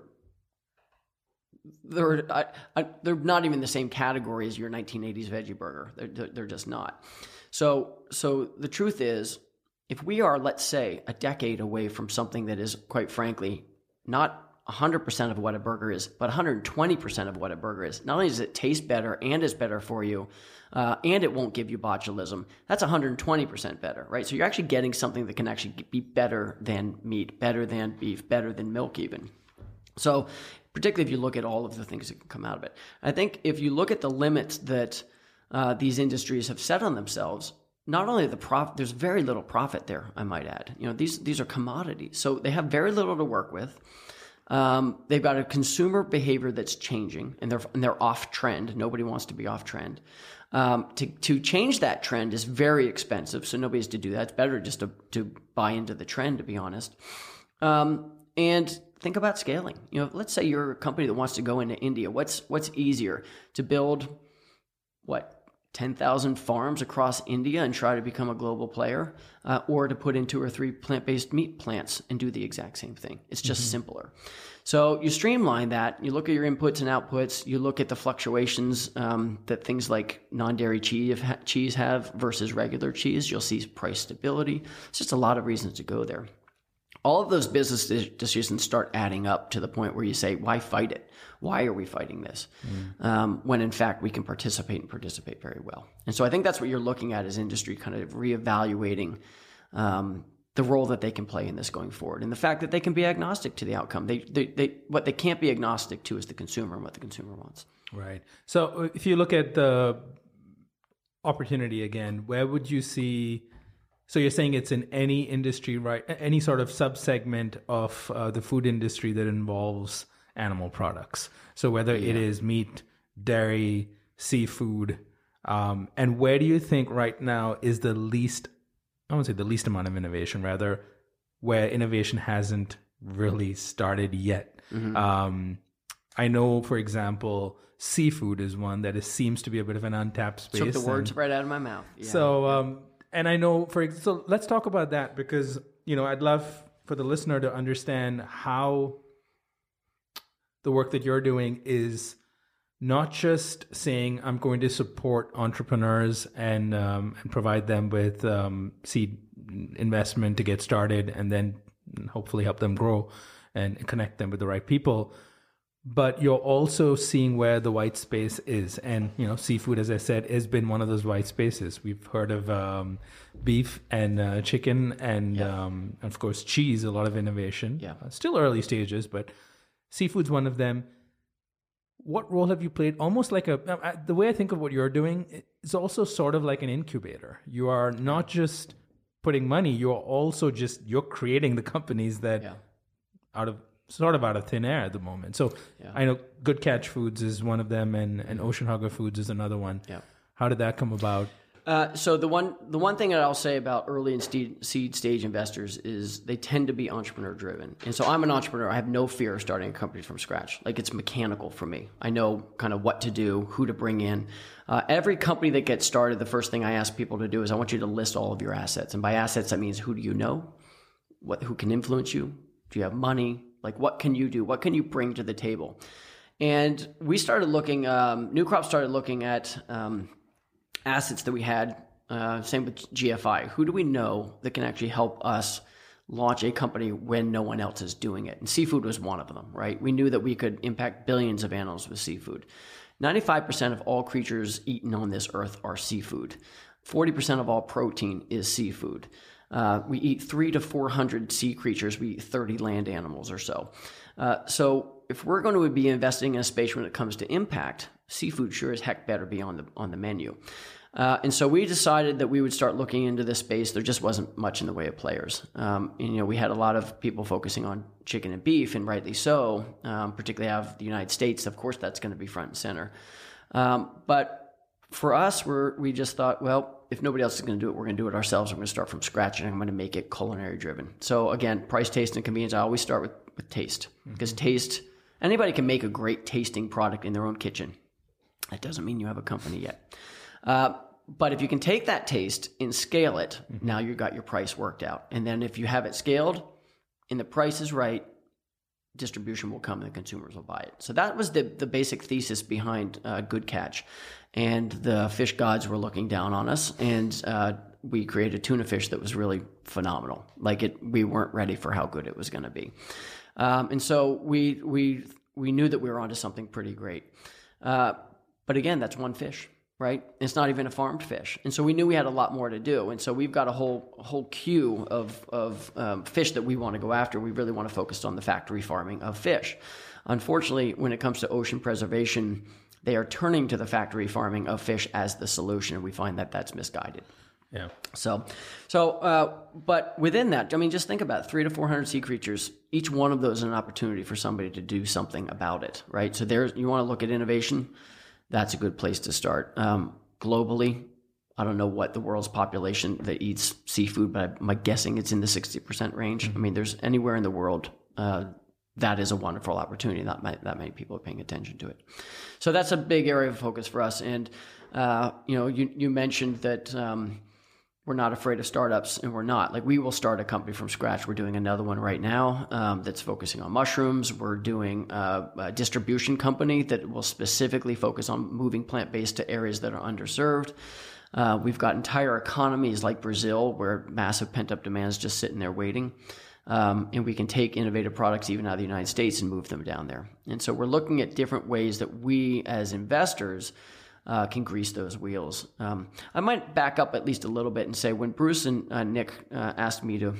they're I, I, they're not even the same category as your 1980s veggie burger. They're, they're just not. So so the truth is, if we are, let's say, a decade away from something that is, quite frankly, not 100% of what a burger is, but 120% of what a burger is. Not only does it taste better and is better for you, uh, and it won't give you botulism, that's 120% better, right? So you're actually getting something that can actually be better than meat, better than beef, better than milk, even. So particularly if you look at all of the things that can come out of it. I think if you look at the limits that uh, these industries have set on themselves, not only the profit, there's very little profit there. I might add. You know, these these are commodities, so they have very little to work with. Um, they've got a consumer behavior that's changing, and they're and they're off trend. Nobody wants to be off trend. Um, to to change that trend is very expensive, so nobody's to do that. It's better just to to buy into the trend, to be honest. Um, and think about scaling. You know, let's say you're a company that wants to go into India. What's what's easier to build? What 10,000 farms across India and try to become a global player, uh, or to put in two or three plant based meat plants and do the exact same thing. It's just mm-hmm. simpler. So you streamline that, you look at your inputs and outputs, you look at the fluctuations um, that things like non dairy cheese, cheese have versus regular cheese. You'll see price stability. It's just a lot of reasons to go there all of those business decisions start adding up to the point where you say, why fight it? Why are we fighting this? Mm. Um, when in fact we can participate and participate very well. And so I think that's what you're looking at as industry kind of reevaluating um, the role that they can play in this going forward and the fact that they can be agnostic to the outcome. They, they, they, what they can't be agnostic to is the consumer and what the consumer wants. Right. So uh, if you look at the opportunity again, where would you see so you're saying it's in any industry, right? Any sort of subsegment of uh, the food industry that involves animal products. So whether yeah. it is meat, dairy, seafood, um, and where do you think right now is the least? I won't say the least amount of innovation, rather, where innovation hasn't really started yet. Mm-hmm. Um, I know, for example, seafood is one that is, seems to be a bit of an untapped space. Took the words and, right out of my mouth. Yeah. So. Um, and I know for so let's talk about that because you know I'd love for the listener to understand how the work that you're doing is not just saying I'm going to support entrepreneurs and um, and provide them with um, seed investment to get started and then hopefully help them grow and connect them with the right people but you're also seeing where the white space is. And you know seafood as i said has been one of those white spaces. We've heard of um, beef and uh, chicken and yeah. um, of course cheese a lot of innovation. Yeah. Uh, still early stages but seafood's one of them. What role have you played? Almost like a uh, uh the way i think of what you're doing is also sort of like an incubator. You are not just putting money you're also just you're creating the companies that yeah. out of sort of out of thin air at the moment. So yeah. I know Good Catch Foods is one of them, and, and Ocean Hugger Foods is another one. Yeah. How did that come about? Uh, so the one the one thing that I'll say about early and seed, seed stage investors is they tend to be entrepreneur driven. And so I'm an entrepreneur. I have no fear of starting a company from scratch. Like it's mechanical for me. I know kind of what to do, who to bring in. Uh, every company that gets started, the first thing I ask people to do is I want you to list all of your assets. And by assets, that means who do you know, what who can influence you, do you have money, like what can you do, what can you bring to the table. And we started looking. Um, New Crop started looking at. Um, assets that we had. Uh, same with GFI. Who do we know that can actually help us launch a company when no one else is doing it? And seafood was one of them, right? We knew that we could impact billions of animals with seafood. 95% of all creatures eaten on this earth are seafood. 40% of all protein is seafood. Uh, we eat three to 400 sea creatures. We eat 30 land animals or so. Uh, so if we're going to be investing in a space when it comes to impact, seafood sure as heck better be on the on the menu. Uh, and so we decided that we would start looking into this space. There just wasn't much in the way of players. Um, and, you know, we had a lot of people focusing on chicken and beef, and rightly so, um, particularly out of the United States. Of course, that's going to be front and center. Um, but for us, we're, we just thought, well, if nobody else is going to do it, we're going to do it ourselves. I'm going to start from scratch, and I'm going to make it culinary driven. So again, price, taste, and convenience. I always start with, with taste because mm-hmm. taste. Anybody can make a great tasting product in their own kitchen. That doesn't mean you have a company yet. Uh, but if you can take that taste and scale it, mm-hmm. now you've got your price worked out. And then if you have it scaled and the price is right, distribution will come and consumers will buy it. So that was the, the basic thesis behind uh, Good Catch. And the fish gods were looking down on us. And uh, we created tuna fish that was really phenomenal. Like it, we weren't ready for how good it was going to be. Um, and so we, we, we knew that we were onto something pretty great. Uh, but again, that's one fish, right? It's not even a farmed fish, and so we knew we had a lot more to do. And so we've got a whole whole queue of of um, fish that we want to go after. We really want to focus on the factory farming of fish. Unfortunately, when it comes to ocean preservation, they are turning to the factory farming of fish as the solution, and we find that that's misguided. Yeah. So, so, uh, but within that, I mean, just think about three to four hundred sea creatures. Each one of those is an opportunity for somebody to do something about it, right? So there's you want to look at innovation that's a good place to start. Um, globally, I don't know what the world's population that eats seafood, but I'm guessing it's in the 60% range. Mm-hmm. I mean, there's anywhere in the world uh, that is a wonderful opportunity. Not that many people are paying attention to it. So that's a big area of focus for us. And, uh, you know, you, you mentioned that um, we're not afraid of startups and we're not. Like we will start a company from scratch. We're doing another one right now um, that's focusing on mushrooms. We're doing a, a, distribution company that will specifically focus on moving plant-based to areas that are underserved. Uh, we've got entire economies like brazil where massive pent-up demand is just sitting there waiting. Um, and we can take innovative products even out of the united states and move them down there. And so we're looking at different ways that we as investors uh, can grease those wheels. Um, I might back up at least a little bit and say when Bruce and uh, Nick uh, asked me to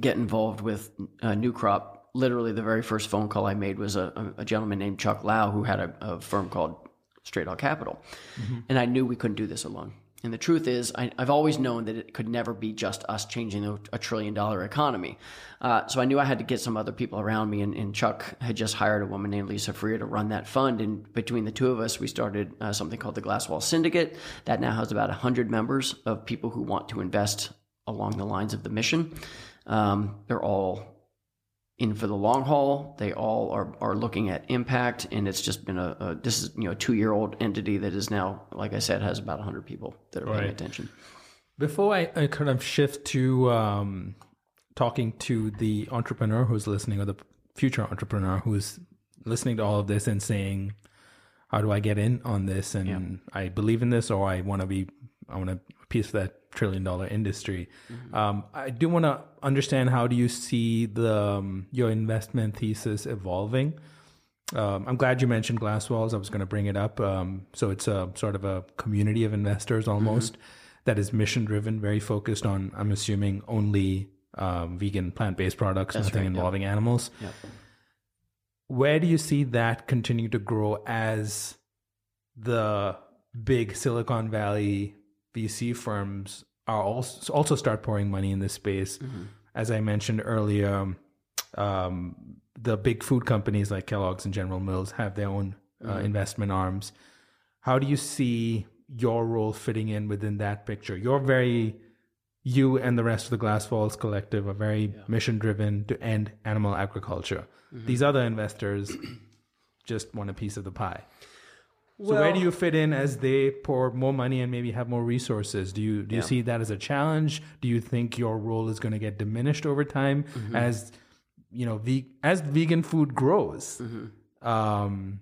get involved with uh, New Crop, literally the very first phone call I made was a, a gentleman named Chuck Lau who had a, a firm called Stray Dog Capital, mm-hmm. and I knew we couldn't do this alone. And the truth is, I, have always known that it could never be just us changing a, a trillion dollar economy. Uh, so I knew I had to get some other people around me. And, and, Chuck had just hired a woman named Lisa Feria to run that fund. And between the two of us, we started uh, something called the Glasswall Syndicate that now has about 100 members of people who want to invest along the lines of the mission. Um, they're all in for the long haul. They all are, are looking at impact, and it's just been a, a this is you know two year old entity that is now, like I said, has about hundred people that are right. paying attention. Before I, I, kind of shift to um, talking to the entrepreneur who's listening, or the future entrepreneur who's listening to all of this and saying, "How do I get in on this?" and yeah. I believe in this, or I want to be, I want a piece of that trillion dollar industry. Mm-hmm. Um, I do want to understand how do you see the um, your investment thesis evolving. Um, I'm glad you mentioned glass walls. I was going to bring it up. Um, so it's a sort of a community of investors almost mm-hmm. that is mission driven, very focused on. I'm assuming only um, vegan plant based products, That's nothing right, involving yeah. animals. Yeah. Where do you see that continue to grow as the big Silicon Valley VC firms are also also start pouring money in this space. Mm-hmm. As I mentioned earlier, um, the big food companies like Kellogg's and General Mills have their own uh, mm-hmm. investment arms. How do you see your role fitting in within that picture? You're very you and the rest of the Glass Walls Collective are very yeah. mission driven to end animal agriculture. Mm-hmm. These other investors just want a piece of the pie. So well, where do you fit in as they pour more money and maybe have more resources? Do you do you yeah. see that as a challenge? Do you think your role is going to get diminished over time mm-hmm. as you know ve- as vegan food grows? Mm-hmm. Um,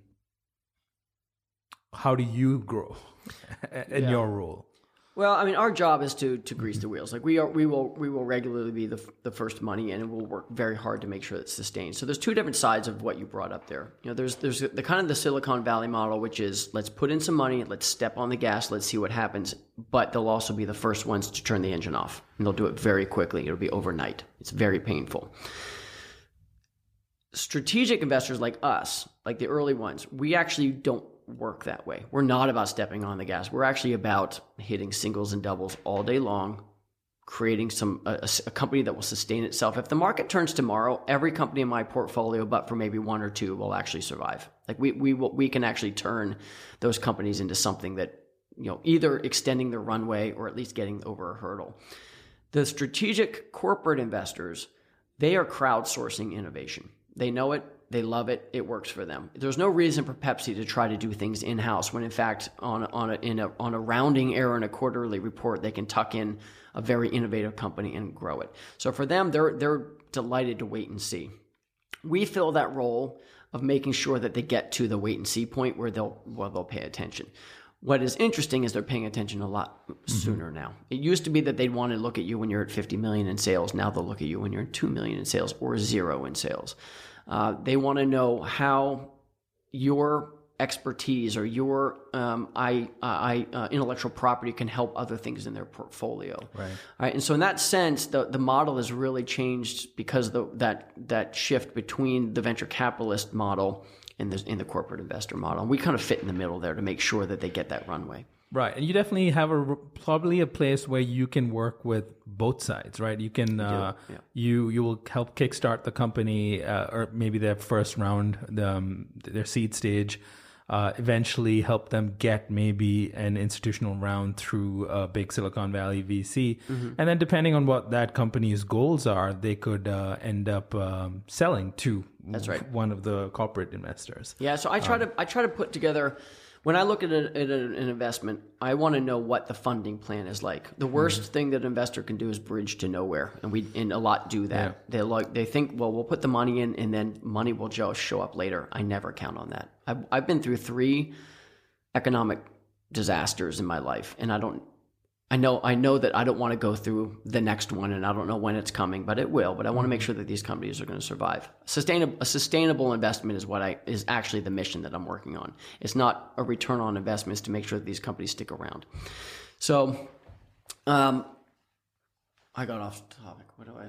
how do you grow [LAUGHS] in yeah. your role? Well, I mean, our job is to to grease the wheels. Like we are, we will we will regularly be the the first money, and we'll work very hard to make sure it's sustained. So there's two different sides of what you brought up there. You know, there's there's the kind of the Silicon Valley model, which is let's put in some money, let's step on the gas, let's see what happens. But they'll also be the first ones to turn the engine off, and they'll do it very quickly. It'll be overnight. It's very painful. Strategic investors like us, like the early ones, we actually don't work that way. We're not about stepping on the gas. We're actually about hitting singles and doubles all day long, creating some a, a, company that will sustain itself. If the market turns tomorrow, every company in my portfolio, but for maybe one or two, will actually survive. Like we we will, we can actually turn those companies into something that you know either extending their runway or at least getting over a hurdle. The strategic corporate investors, they are crowdsourcing innovation. They know it they love it. It works for them. There's no reason for Pepsi to try to do things in house when, in fact, on on a, in a on a rounding error in a quarterly report, they can tuck in a very innovative company and grow it. So for them, they're they're delighted to wait and see. We fill that role of making sure that they get to the wait and see point where they'll well they'll pay attention. What is interesting is they're paying attention a lot sooner mm-hmm. now. It used to be that they'd want to look at you when you're at 50 million in sales. Now they'll look at you when you're at 2 million in sales or zero in sales. Uh, they want to know how your expertise or your um, I, I, uh, intellectual property can help other things in their portfolio. Right. right. And so in that sense, the, the model has really changed because the, that that shift between the venture capitalist model and the in the corporate investor model. And we kind of fit in the middle there to make sure that they get that runway. Right, and you definitely have a probably a place where you can work with both sides, right? You can uh, yeah. you you will help kickstart the company uh, or maybe their first round, um, their seed stage. Uh, eventually, help them get maybe an institutional round through a big Silicon Valley VC, mm-hmm. and then depending on what that company's goals are, they could uh, end up um, selling to that's right one of the corporate investors. Yeah, so I try um, to I try to put together when I look at, a, at an investment, I want to know what the funding plan is like. The worst mm-hmm. thing that an investor can do is bridge to nowhere, and we and a lot do that. Yeah. They like they think, well, we'll put the money in, and then money will just show up later. I never count on that. I've, I've been through three economic disasters in my life, and I don't I know I know that I don't want to go through the next one, and I don't know when it's coming, but it will. But I want to make mm-hmm. sure that these companies are going to survive. Sustainable, a sustainable investment is what I is actually the mission that I'm working on. It's not a return on investment; investments to make sure that these companies stick around. So, um, I got off topic. What do I?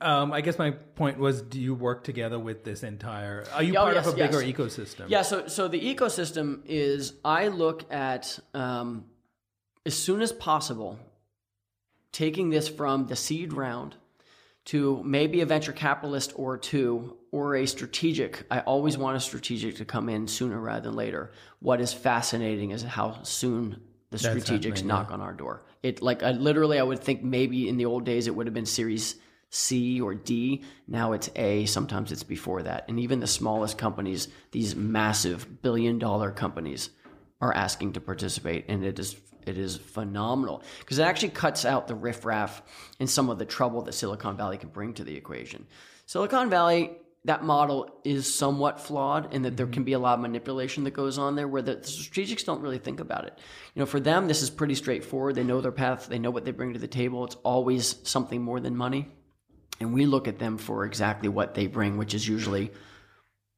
Um, I guess my point was: Do you work together with this entire? Are you oh, part yes, of a bigger yes. ecosystem? Yeah. So, so the ecosystem is. I look at um, as soon as possible, taking this from the seed round to maybe a venture capitalist or two or a strategic. I always want a strategic to come in sooner rather than later. What is fascinating is how soon the strategics knock yeah. on our door. It like I literally I would think maybe in the old days it would have been series C or D. Now it's A. Sometimes it's before that. And even the smallest companies, these massive billion dollar companies, are asking to participate. And it is it is phenomenal because it actually cuts out the riffraff and some of the trouble that Silicon Valley can bring to the equation. Silicon Valley, that model is somewhat flawed in that there mm-hmm. can be a lot of manipulation that goes on there where the, the strategics don't really think about it. You know, for them, this is pretty straightforward. They know their path, they know what they bring to the table. It's always something more than money. And we look at them for exactly what they bring, which is usually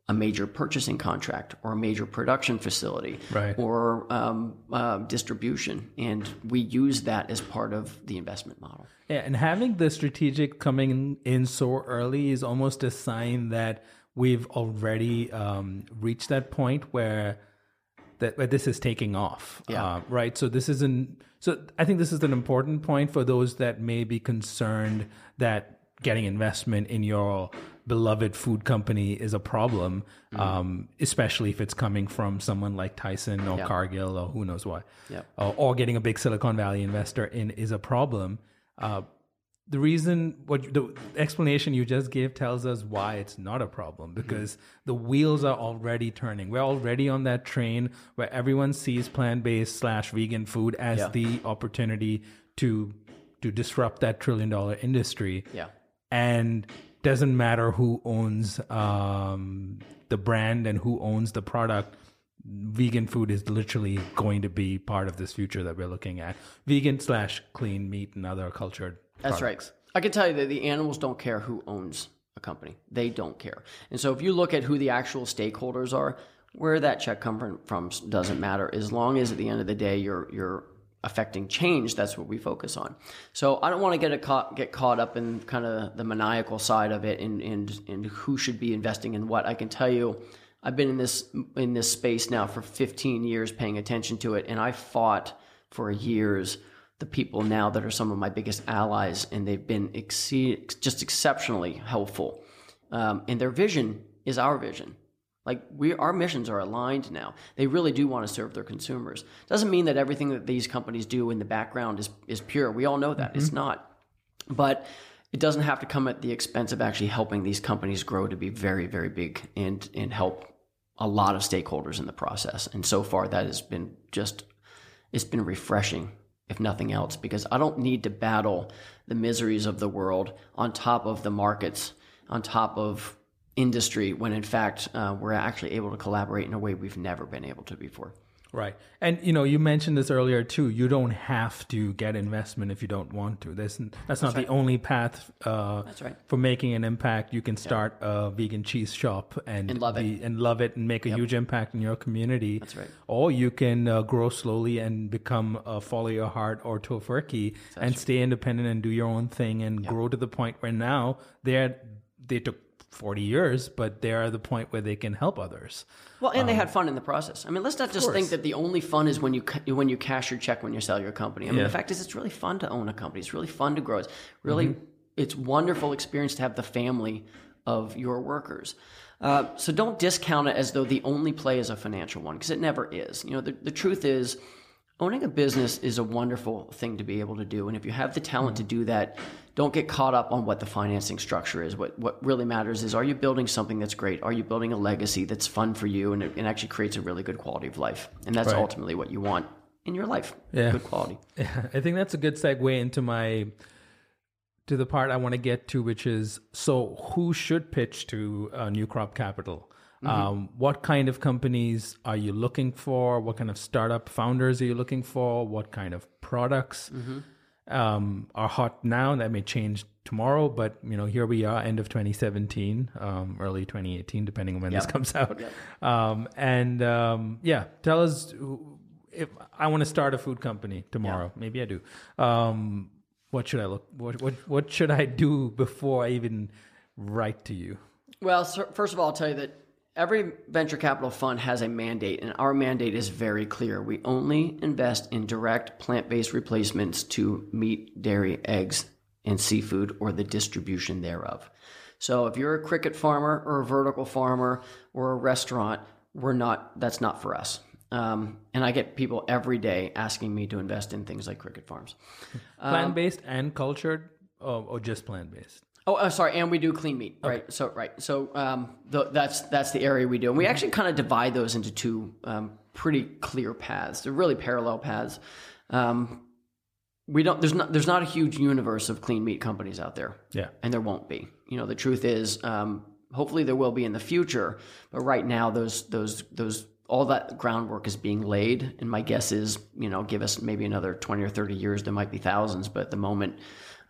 a major purchasing contract or a major production facility right. or um, uh, distribution. And we use that as part of the investment model. Yeah, and having the strategic coming in so early is almost a sign that we've already um, reached that point where that where this is taking off. Yeah. Uh, right. So this isn't. So I think this is an important point for those that may be concerned that getting investment in your beloved food company is a problem, Mm-hmm. um, especially if it's coming from someone like Tyson or Yeah. Cargill or who knows what. Yep. Uh, or getting a big Silicon Valley investor in is a problem. Uh, the reason, what the explanation you just gave tells us why it's not a problem Mm-hmm. because the wheels are already turning. We're already on that train where everyone sees plant based slash vegan food as Yeah. the opportunity to to disrupt that trillion dollar industry Yeah. and doesn't matter who owns um, the brand and who owns the product vegan food is literally going to be part of this future that we're looking at vegan slash clean meat and other cultured That's products. right. I can tell you that the animals don't care who owns a company. They don't care. And so if you look at who the actual stakeholders are, where that check comes from doesn't matter. As long as at the end of the day you're you're affecting change, that's what we focus on. So I don't want to get a caught, get caught up in kind of the maniacal side of it and and and who should be investing in what. I can tell you I've been in this in this space now for 15 years paying attention to it and I fought for years the people now that are some of my biggest allies, and they've been exceed, just exceptionally helpful. Um, and their vision is our vision. Like we, our missions are aligned now. They really do want to serve their consumers. Doesn't mean that everything that these companies do in the background is is pure. We all know that it's mm-hmm. not. But it doesn't have to come at the expense of actually helping these companies grow to be very, very big and and help a lot of stakeholders in the process. And so far, that has been just it's been refreshing, if nothing else, because I don't need to battle the miseries of the world on top of the markets, on top of industry, when in fact uh, we're actually able to collaborate in a way we've never been able to before. Right. And you know, you mentioned this earlier too. You don't have to get investment if you don't want to. That's that's not the only path uh, That's right. for making an impact. You can start a vegan cheese shop and, And love it. and love it and make a huge impact in your community. That's right. Or you can uh, grow slowly and become a follow your heart or Tofurky and stay independent and do your own thing and grow to the point where now they're they took 40 years, but they're at the point where they can help others. Well, and they had fun in the process. I mean, let's not just think that the only fun is when you when you cash your check when you sell your company. I mean, Yeah. the fact is, it's really fun to own a company. It's really fun to grow. It's really it's wonderful experience to have the family of your workers. Uh, so don't discount it as though the only play is a financial one because it never is. You know, the, the truth is, owning a business is a wonderful thing to be able to do, and if you have the talent to do that, don't get caught up on what the financing structure is. What what really matters is, are you building something that's great? Are you building a legacy that's fun for you and it, and actually creates a really good quality of life? And that's Right. ultimately what you want in your life. Yeah. Good quality. [LAUGHS] I think that's a good segue into my to the part I want to get to, which is so who should pitch to uh, New Crop Capital? Um, what kind of companies are you looking for? What kind of startup founders are you looking for? What kind of products um, are hot now? That may change tomorrow, but you know, here we are, end of 2017, um, early 2018, depending on when this comes out. Um, and um, yeah, tell us if I want to start a food company tomorrow. Maybe I do. Um, what should I look? What what what should I do before I even write to you? Well, first of all, I'll tell you that every venture capital fund has a mandate, and our mandate is very clear. We only invest in direct plant based replacements to meat, dairy, eggs, and seafood or the distribution thereof. So if you're a cricket farmer or a vertical farmer or a restaurant, we're not, that's not for us. Um, and I get people every day asking me to invest in things like cricket farms. Plant based and cultured, or, or just plant based? Oh, uh, sorry, and we do clean meat, right? So, right, so um, the, that's that's the area we do, and we actually kind of divide those into two um, pretty clear paths. They're really parallel paths. Um, we don't. There's not. There's not a huge universe of clean meat companies out there, Yeah. and there won't be. You know, the truth is, um, hopefully there will be in the future, but right now, those those those all that groundwork is being laid, and my guess is, you know, give us maybe another twenty or thirty years, there might be thousands, but at the moment,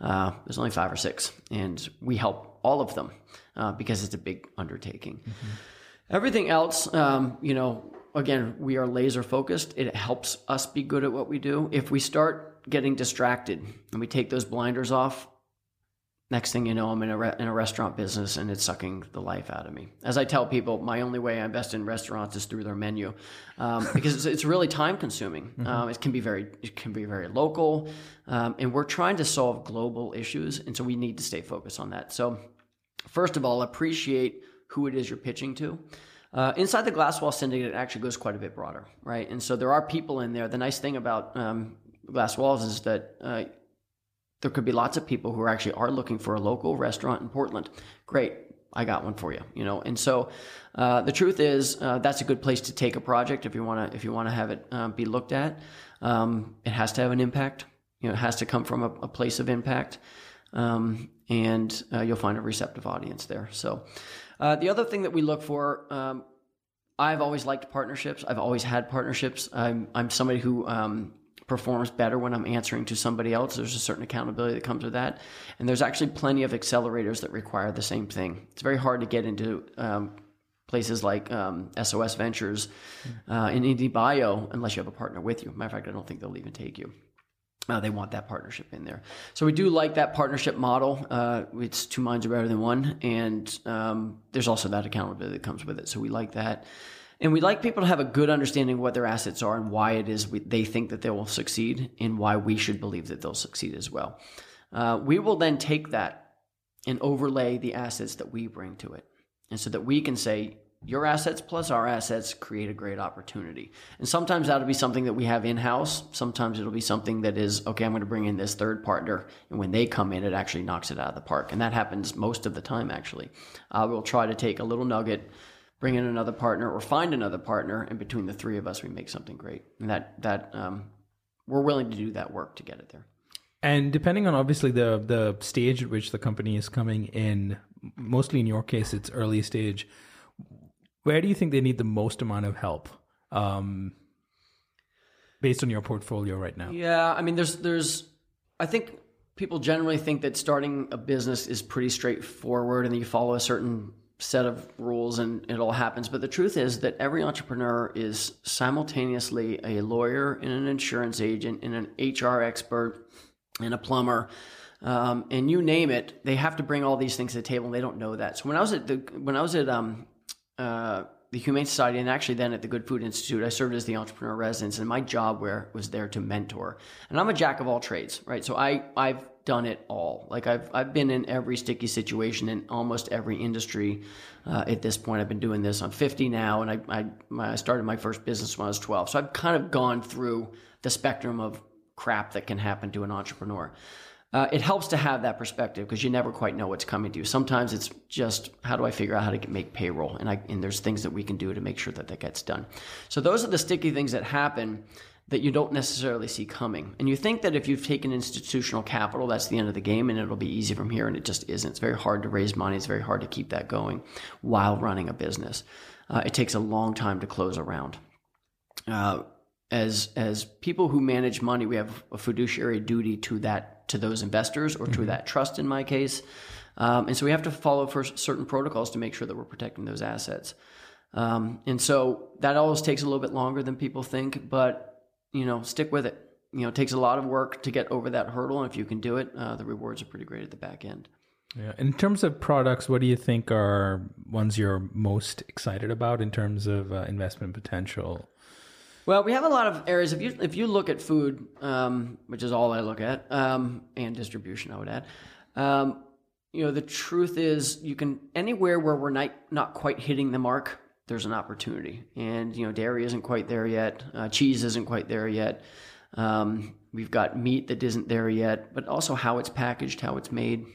uh, there's only five or six, and we help all of them uh, because it's a big undertaking. Everything else, um, you know, again, we are laser focused. It helps us be good at what we do. If we start getting distracted and we take those blinders off, next thing you know, I'm in a re- in a restaurant business and it's sucking the life out of me. As I tell people, my only way I invest in restaurants is through their menu, um, [LAUGHS] because it's, it's, really time consuming. Mm-hmm. Um, it can be very it can be very local, um, and we're trying to solve global issues, and so we need to stay focused on that. So, first of all, appreciate who it is you're pitching to. Uh, inside the glass wall syndicate, it actually goes quite a bit broader, right? And so there are people in there. The nice thing about um, glass walls is that uh, there could be lots of people who actually are looking for a local restaurant in Portland. Great, I got one for you. You know, and so uh, the truth is uh, that's a good place to take a project if you want to if you want to have it uh, be looked at. Um, it has to have an impact. You know, it has to come from a, a place of impact, um, and uh, you'll find a receptive audience there. So uh, the other thing that we look for. Um, I've always liked partnerships. I've always had partnerships. I'm, I'm somebody who um, performs better when I'm answering to somebody else. There's a certain accountability that comes with that. And there's actually plenty of accelerators that require the same thing. It's very hard to get into um, places like um, SOS Ventures uh, in IndieBio unless you have a partner with you. Matter of fact, I don't think they'll even take you. Uh, they want that partnership in there. So we do like that partnership model. Uh, it's two minds are better than one. And um, there's also that accountability that comes with it. So we like that. And we like people to have a good understanding of what their assets are and why it is we, they think that they will succeed and why we should believe that they'll succeed as well. Uh, we will then take that and overlay the assets that we bring to it. And so that we can say, your assets plus our assets create a great opportunity. And sometimes that'll be something that we have in house. Sometimes it'll be something that is, okay, I'm going to bring in this third partner. And when they come in, it actually knocks it out of the park. And that happens most of the time, actually. Uh, we'll try to take a little nugget bring in another partner or find another partner, and between the three of us, we make something great. And that that um, we're willing to do that work to get it there. And depending on obviously the the stage at which the company is coming in, mostly in your case, it's early stage. Where do you think they need the most amount of help? Um, based on your portfolio right now. Yeah, I mean, there's there's, I think people generally think that starting a business is pretty straightforward, and you follow a certain set of rules and it all happens. But the truth is that every entrepreneur is simultaneously a lawyer and an insurance agent and an HR expert and a plumber. Um, and you name it, they have to bring all these things to the table, and they don't know that. So when I was at the when I was at um, uh, the Humane Society and actually then at the Good Food Institute, I served as the entrepreneur residence, and my job where was there to mentor. And I'm a jack of all trades, right? So I I've done it all. Like I've I've been in every sticky situation in almost every industry. Uh, at this point, I've been doing this. I'm 50 now, and I I, I started my first business when I was 12. So I've kind of gone through the spectrum of crap that can happen to an entrepreneur. Uh, it helps to have that perspective because you never quite know what's coming to you. Sometimes it's just how do I figure out how to make payroll, and I and there's things that we can do to make sure that that gets done. So those are the sticky things that happen that you don't necessarily see coming. And you think that if you've taken institutional capital, that's the end of the game and it'll be easy from here. And it just isn't. It's very hard to raise money. It's very hard to keep that going while running a business. Uh, it takes a long time to close around. Uh, as as people who manage money, we have a fiduciary duty to that to those investors or to mm-hmm. that trust in my case, um, and so we have to follow for certain protocols to make sure that we're protecting those assets. Um, and so that always takes a little bit longer than people think, but you know, stick with it. You know, it takes a lot of work to get over that hurdle, and if you can do it, uh, the rewards are pretty great at the back end. Yeah. In terms of products, what do you think are ones you're most excited about in terms of uh, investment potential? Well, we have a lot of areas. If you if you look at food, um, which is all I look at, um, and distribution, I would add. Um, you know, the truth is, you can anywhere where we're not not quite hitting the mark there's an opportunity. And you know, dairy isn't quite there yet. Uh, cheese isn't quite there yet. Um, we've got meat that isn't there yet, but also how it's packaged, how it's made.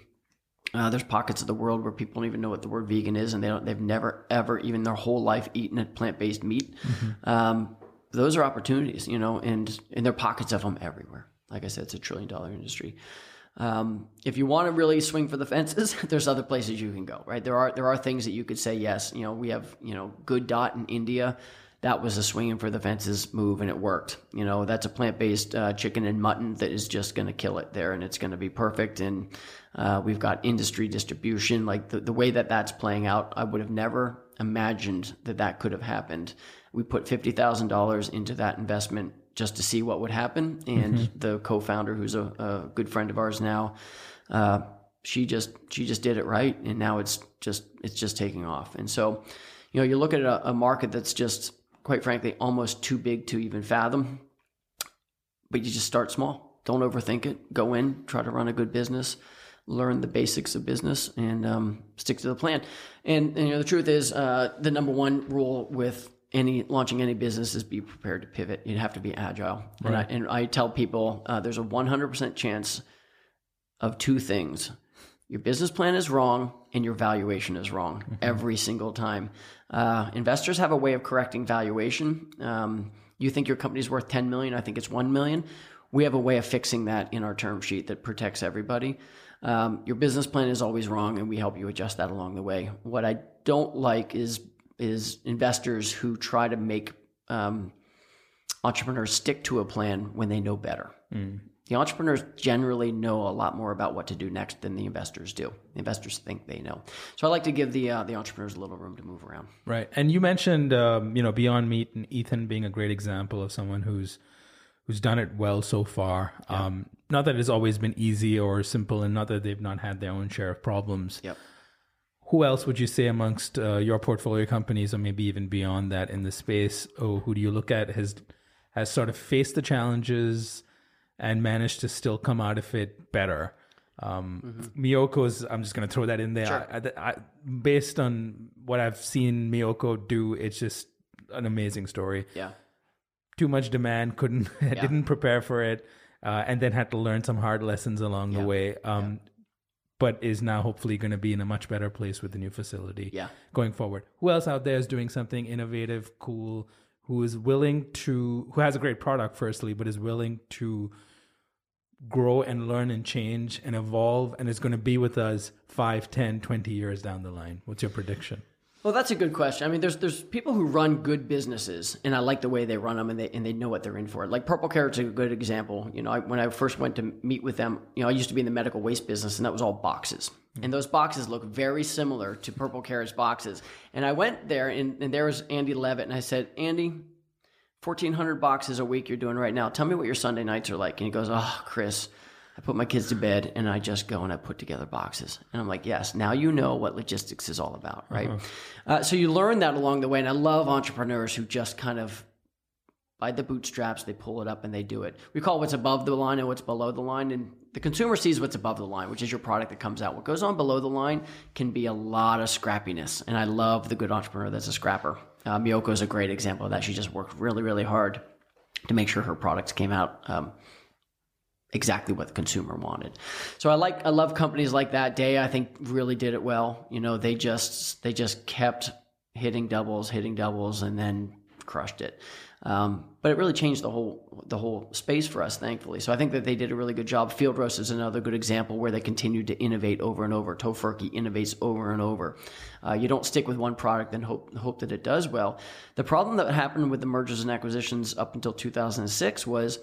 Uh, there's pockets of the world where people don't even know what the word vegan is, and they don't. They've never, ever, even their whole life, eaten a plant-based meat. Mm-hmm. Um, those are opportunities, you know, and and there are pockets of them everywhere. Like I said, it's a trillion-dollar industry. Um, if you want to really swing for the fences, [LAUGHS] there's other places you can go, right? There are there are things that you could say yes. You know, we have you know Good Dot in India. That was a swinging for the fences move, and it worked. You know, that's a plant based uh, chicken and mutton that is just going to kill it there, and it's going to be perfect. And uh, we've got industry distribution, like the the way that that's playing out. I would have never imagined that that could have happened. We put fifty thousand dollars into that investment just to see what would happen. And mm-hmm. the co-founder, who's a, a, good friend of ours now, uh, she just she just did it right, and now it's just it's just taking off. And so, you know, you look at a, a market that's just quite frankly almost too big to even fathom, but you just start small. Don't overthink it. Go in, try to run a good business learn the basics of business and um, stick to the plan. And, and, you know, the truth is, uh, the number one rule with any launching any business is be prepared to pivot. You'd have to be agile. Right. And, I, and I tell people uh, there's a 100% chance of two things. Your business plan is wrong and your valuation is wrong mm-hmm. every single time. Uh, investors have a way of correcting valuation. Um, you think your company's worth 10 million, I think it's 1 million. We have a way of fixing that in our term sheet that protects everybody. Um, your business plan is always wrong, and we help you adjust that along the way. What I don't like is is investors who try to make um, entrepreneurs stick to a plan when they know better. Mm. The entrepreneurs generally know a lot more about what to do next than the investors do. The investors think they know. So I like to give the uh, the entrepreneurs a little room to move around. Right, and you mentioned um, you know Beyond Meat and Ethan being a great example of someone who's who's done it well so far. Yeah. Um, not that it's always been easy or simple, and not that they've not had their own share of problems. Yep. Who else would you say amongst uh, your portfolio companies, or maybe even beyond that, in the space? Oh, who do you look at has has sort of faced the challenges and managed to still come out of it better? Um, mm-hmm. Miyoko's, I'm just going to throw that in there. Sure. I, I, based on what I've seen Miyoko do, it's just an amazing story. Yeah too much demand, couldn't [LAUGHS] yeah. didn't prepare for it, uh, and then had to learn some hard lessons along yeah. the way. Um, yeah. But is now hopefully going to be in a much better place with the new facility. Yeah. Going forward, who else out there is doing something innovative, cool, who is willing to, who has a great product, firstly, but is willing to grow and learn and change and evolve and is going to be with us 5 10 20 years down the line what's your prediction well, that's a good question. I mean, there's there's people who run good businesses, and I like the way they run them, and they and they know what they're in for. Like Purple Carrot's a good example. You know, I, when I first went to meet with them, you know, I used to be in the medical waste business, and that was all boxes, and those boxes look very similar to Purple Carrot's boxes. And I went there, and, and there was Andy Levitt, and I said, Andy, 1,400 boxes a week you're doing right now. Tell me what your Sunday nights are like. And he goes, Oh, Chris, I put my kids to bed and I just go and I put together boxes. And I'm like, yes, now you know what logistics is all about, right? Uh-huh. Uh, so you learn that along the way. And I love entrepreneurs who just kind of by the bootstraps, they pull it up and they do it. We call what's above the line and what's below the line. And the consumer sees what's above the line, which is your product that comes out. What goes on below the line can be a lot of scrappiness. And I love the good entrepreneur that's a scrapper. Uh, Miyoko is a great example of that. She just worked really, really hard to make sure her products came out um, exactly what the consumer wanted. So I like I love companies like that. Daiya I think really did it well. You know, they just they just kept hitting doubles, hitting doubles, and then crushed it. Um, but it really changed the whole the whole space for us, thankfully. So I think that they did a really good job. Field Roast is another good example where they continued to innovate over and over. Tofurky innovates over and over. Uh, you don't stick with one product and hope hope that it does well. The problem that happened with the mergers and acquisitions up until 2006 was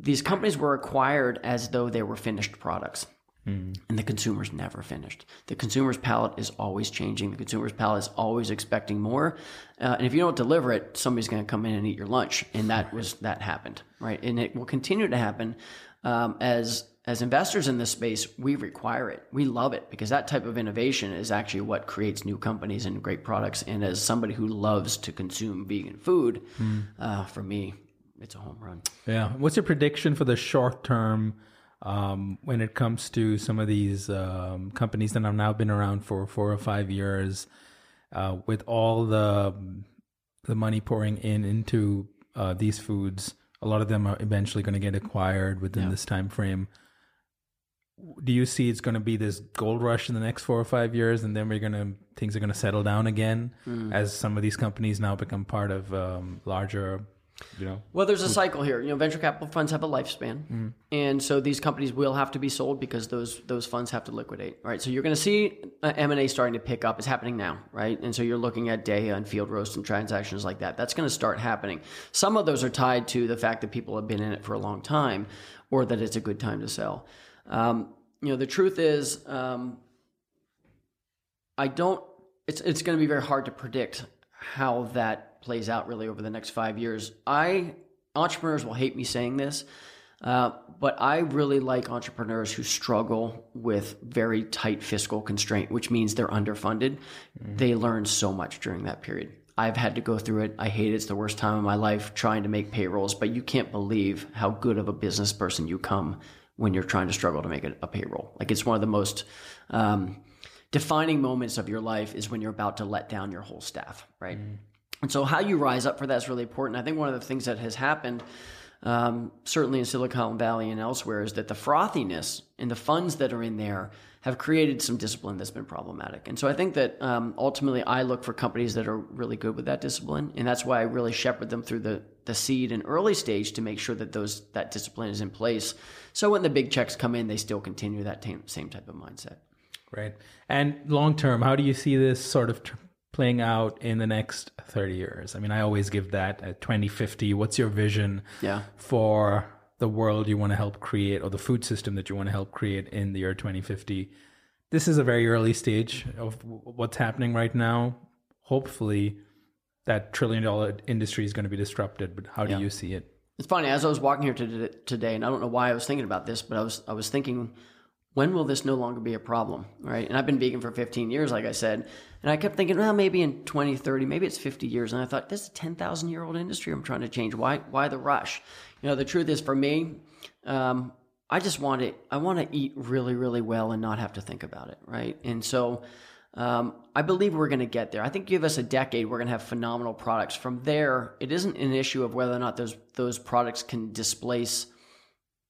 these companies were acquired as though they were finished products. Mm. And the consumer's never finished. The consumer's palate is always changing. The consumer's palate is always expecting more. Uh, and if you don't deliver it, somebody's going to come in and eat your lunch. And that [LAUGHS] was that happened, right? And it will continue to happen um, as as investors in this space. We require it. We love it because that type of innovation is actually what creates new companies and great products. And as somebody who loves to consume vegan food, mm. uh, for me, it's a home run. Yeah. What's your prediction for the short term um, when it comes to some of these um, companies that have now been around for four or five years, uh, with all the the money pouring in into uh, these foods? A lot of them are eventually going to get acquired within yeah. this time frame. Do you see it's going to be this gold rush in the next four or five years, and then we're going to things are going to settle down again mm. as some of these companies now become part of um, larger you know? Well there's a cycle here. You know venture capital funds have a lifespan. Mm. and so these companies will have to be sold because those those funds have to liquidate right? So you're going to see uh, m&a starting to pick up. It's happening now right? And so you're looking at Daiya and field roast and transactions like that. That's going to start happening. Some of those are tied to the fact that people have been in it for a long time or that it's a good time to sell. Um, you know the truth is um, i don't it's, it's going to be very hard to predict how that plays out really over the next five years. I entrepreneurs will hate me saying this. Uh, but I really like entrepreneurs who struggle with very tight fiscal constraint, which means they're underfunded. Mm-hmm. They learn so much during that period. I've had to go through it. I hate it. It's the worst time of my life trying to make payrolls, but you can't believe how good of a business person you come when you're trying to struggle to make a, a payroll. Like it's one of the most um, defining moments of your life is when you're about to let down your whole staff, right? Mm. And so how you rise up for that is really important. I think one of the things that has happened um, certainly in Silicon Valley and elsewhere, is that the frothiness and the funds that are in there have created some discipline that's been problematic. And so I think that um, ultimately I look for companies that are really good with that discipline, and that's why I really shepherd them through the the seed and early stage to make sure that those that discipline is in place. So when the big checks come in, they still continue that t- same type of mindset. Right. And long term, how do you see this sort of playing out in the next 30 years? I mean, I always give that at 2050. What's your vision yeah. for the world you want to help create or the food system that you want to help create in the year 2050? This is a very early stage of what's happening right now. Hopefully, that trillion dollar industry is going to be disrupted, but how do yeah. you see it? It's funny, as I was walking here today, and I don't know why I was thinking about this, but I was, I was thinking, when will this no longer be a problem right and i've been vegan for 15 years like i said and i kept thinking well maybe in 20 30 maybe it's 50 years and i thought this is a 10000 year old industry i'm trying to change why why the rush you know the truth is for me um, i just want to i want to eat really really well and not have to think about it right and so um, I believe we're going to get there. I think give us a decade, we're going to have phenomenal products. From there, it isn't an issue of whether or not those those products can displace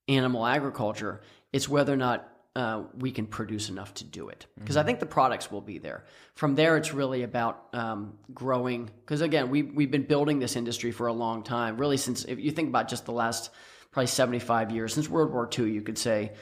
animal agriculture. It's whether or not uh, we can produce enough to do it. Because mm-hmm. I think the products will be there. From there, it's really about um, growing. Because again, we, we've been building this industry for a long time, really since, if you think about just the last probably 75 years, since World War II, you could say.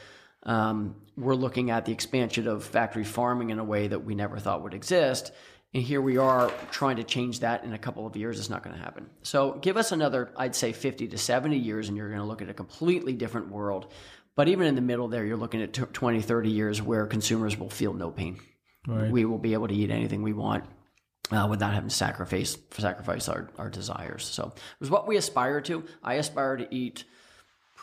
Um, we're looking at the expansion of factory farming in a way that we never thought would exist. And here we are trying to change that in a couple of years. It's not going to happen. So give us another, I'd say 50 to 70 years, and you're going to look at a completely different world but even in the middle there, you're looking at 20, 30 years where consumers will feel no pain. Right. We will be able to eat anything we want uh, without having to sacrifice sacrifice our, our desires. So it was what we aspire to. I aspire to eat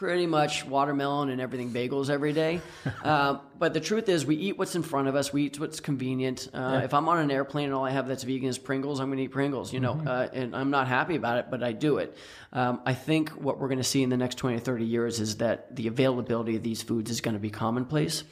pretty much watermelon and everything bagels every day. [LAUGHS] Uh, but the truth is, we eat what's in front of us. We eat what's convenient. Uh, yeah. If I'm on an airplane and all I have that's vegan is Pringles, I'm going to eat Pringles. You know, mm-hmm. uh, and I'm not happy about it, but I do it. Um, I think what we're going to see in the next 20 or 30 years is that the availability of these foods is going to be commonplace.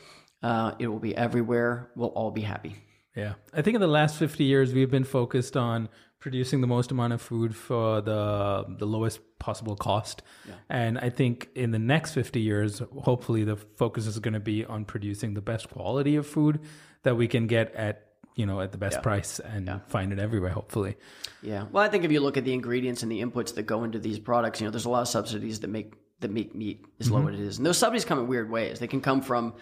Uh, it will be everywhere. We'll all be happy. Yeah. I think in the last 50 years, we've been focused on producing the most amount of food for the the lowest possible cost. Yeah. And I think in the next 50 years, hopefully the focus is going to be on producing the best quality of food that we can get at you know at the best yeah. price and yeah. find it everywhere hopefully yeah well i think if you look at the ingredients and the inputs that go into these products you know there's a lot of subsidies that make that make meat as mm-hmm. low as it is and those subsidies come in weird ways they can come from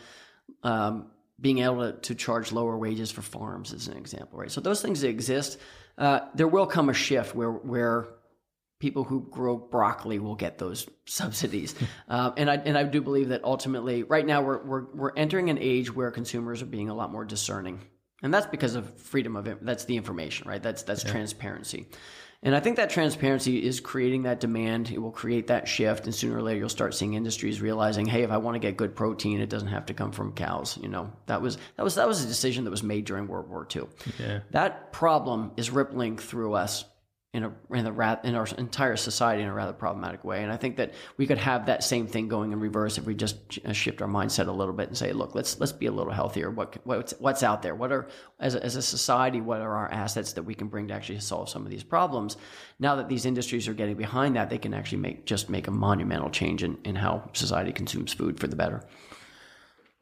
um, being able to, to charge lower wages for farms as an example right so those things exist uh, there will come a shift where where people who grow broccoli will get those [LAUGHS] subsidies. [LAUGHS] uh, and I and I do believe that ultimately, right now we're we're we're entering an age where consumers are being a lot more discerning, and that's because of freedom of that's the information, right? That's that's yeah. transparency. And I think that transparency is creating that demand. It will create that shift, and sooner or later, you'll start seeing industries realizing, "Hey, if I want to get good protein, it doesn't have to come from cows." You know, that was that was that was a decision that was made during World War II. Yeah. That problem is rippling through us in a in the in our entire society in a rather problematic way. And I think that we could have that same thing going in reverse if we just uh, shift our mindset a little bit and say, look, let's let's be a little healthier. What what's what's out there? What are as a, as a society? What are our assets that we can bring to actually solve some of these problems? Now that these industries are getting behind that, they can actually make just make a monumental change in in how society consumes food for the better.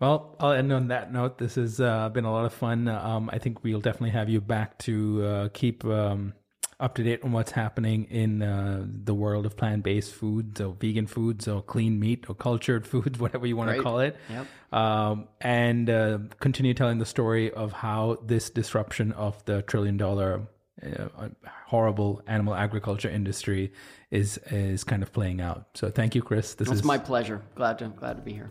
Well, I'll end on that note. This has uh, been a lot of fun. Um, I think we'll definitely have you back to uh, keep um, up to date on what's happening in uh, the world of plant based foods or vegan foods or clean meat or cultured [LAUGHS] foods, whatever you want to call it. Yep. Um, and uh, continue telling the story of how this disruption of the trillion dollar uh, horrible animal agriculture industry is is kind of playing out. So thank you, Chris. This it's is my pleasure. Glad to glad to be here.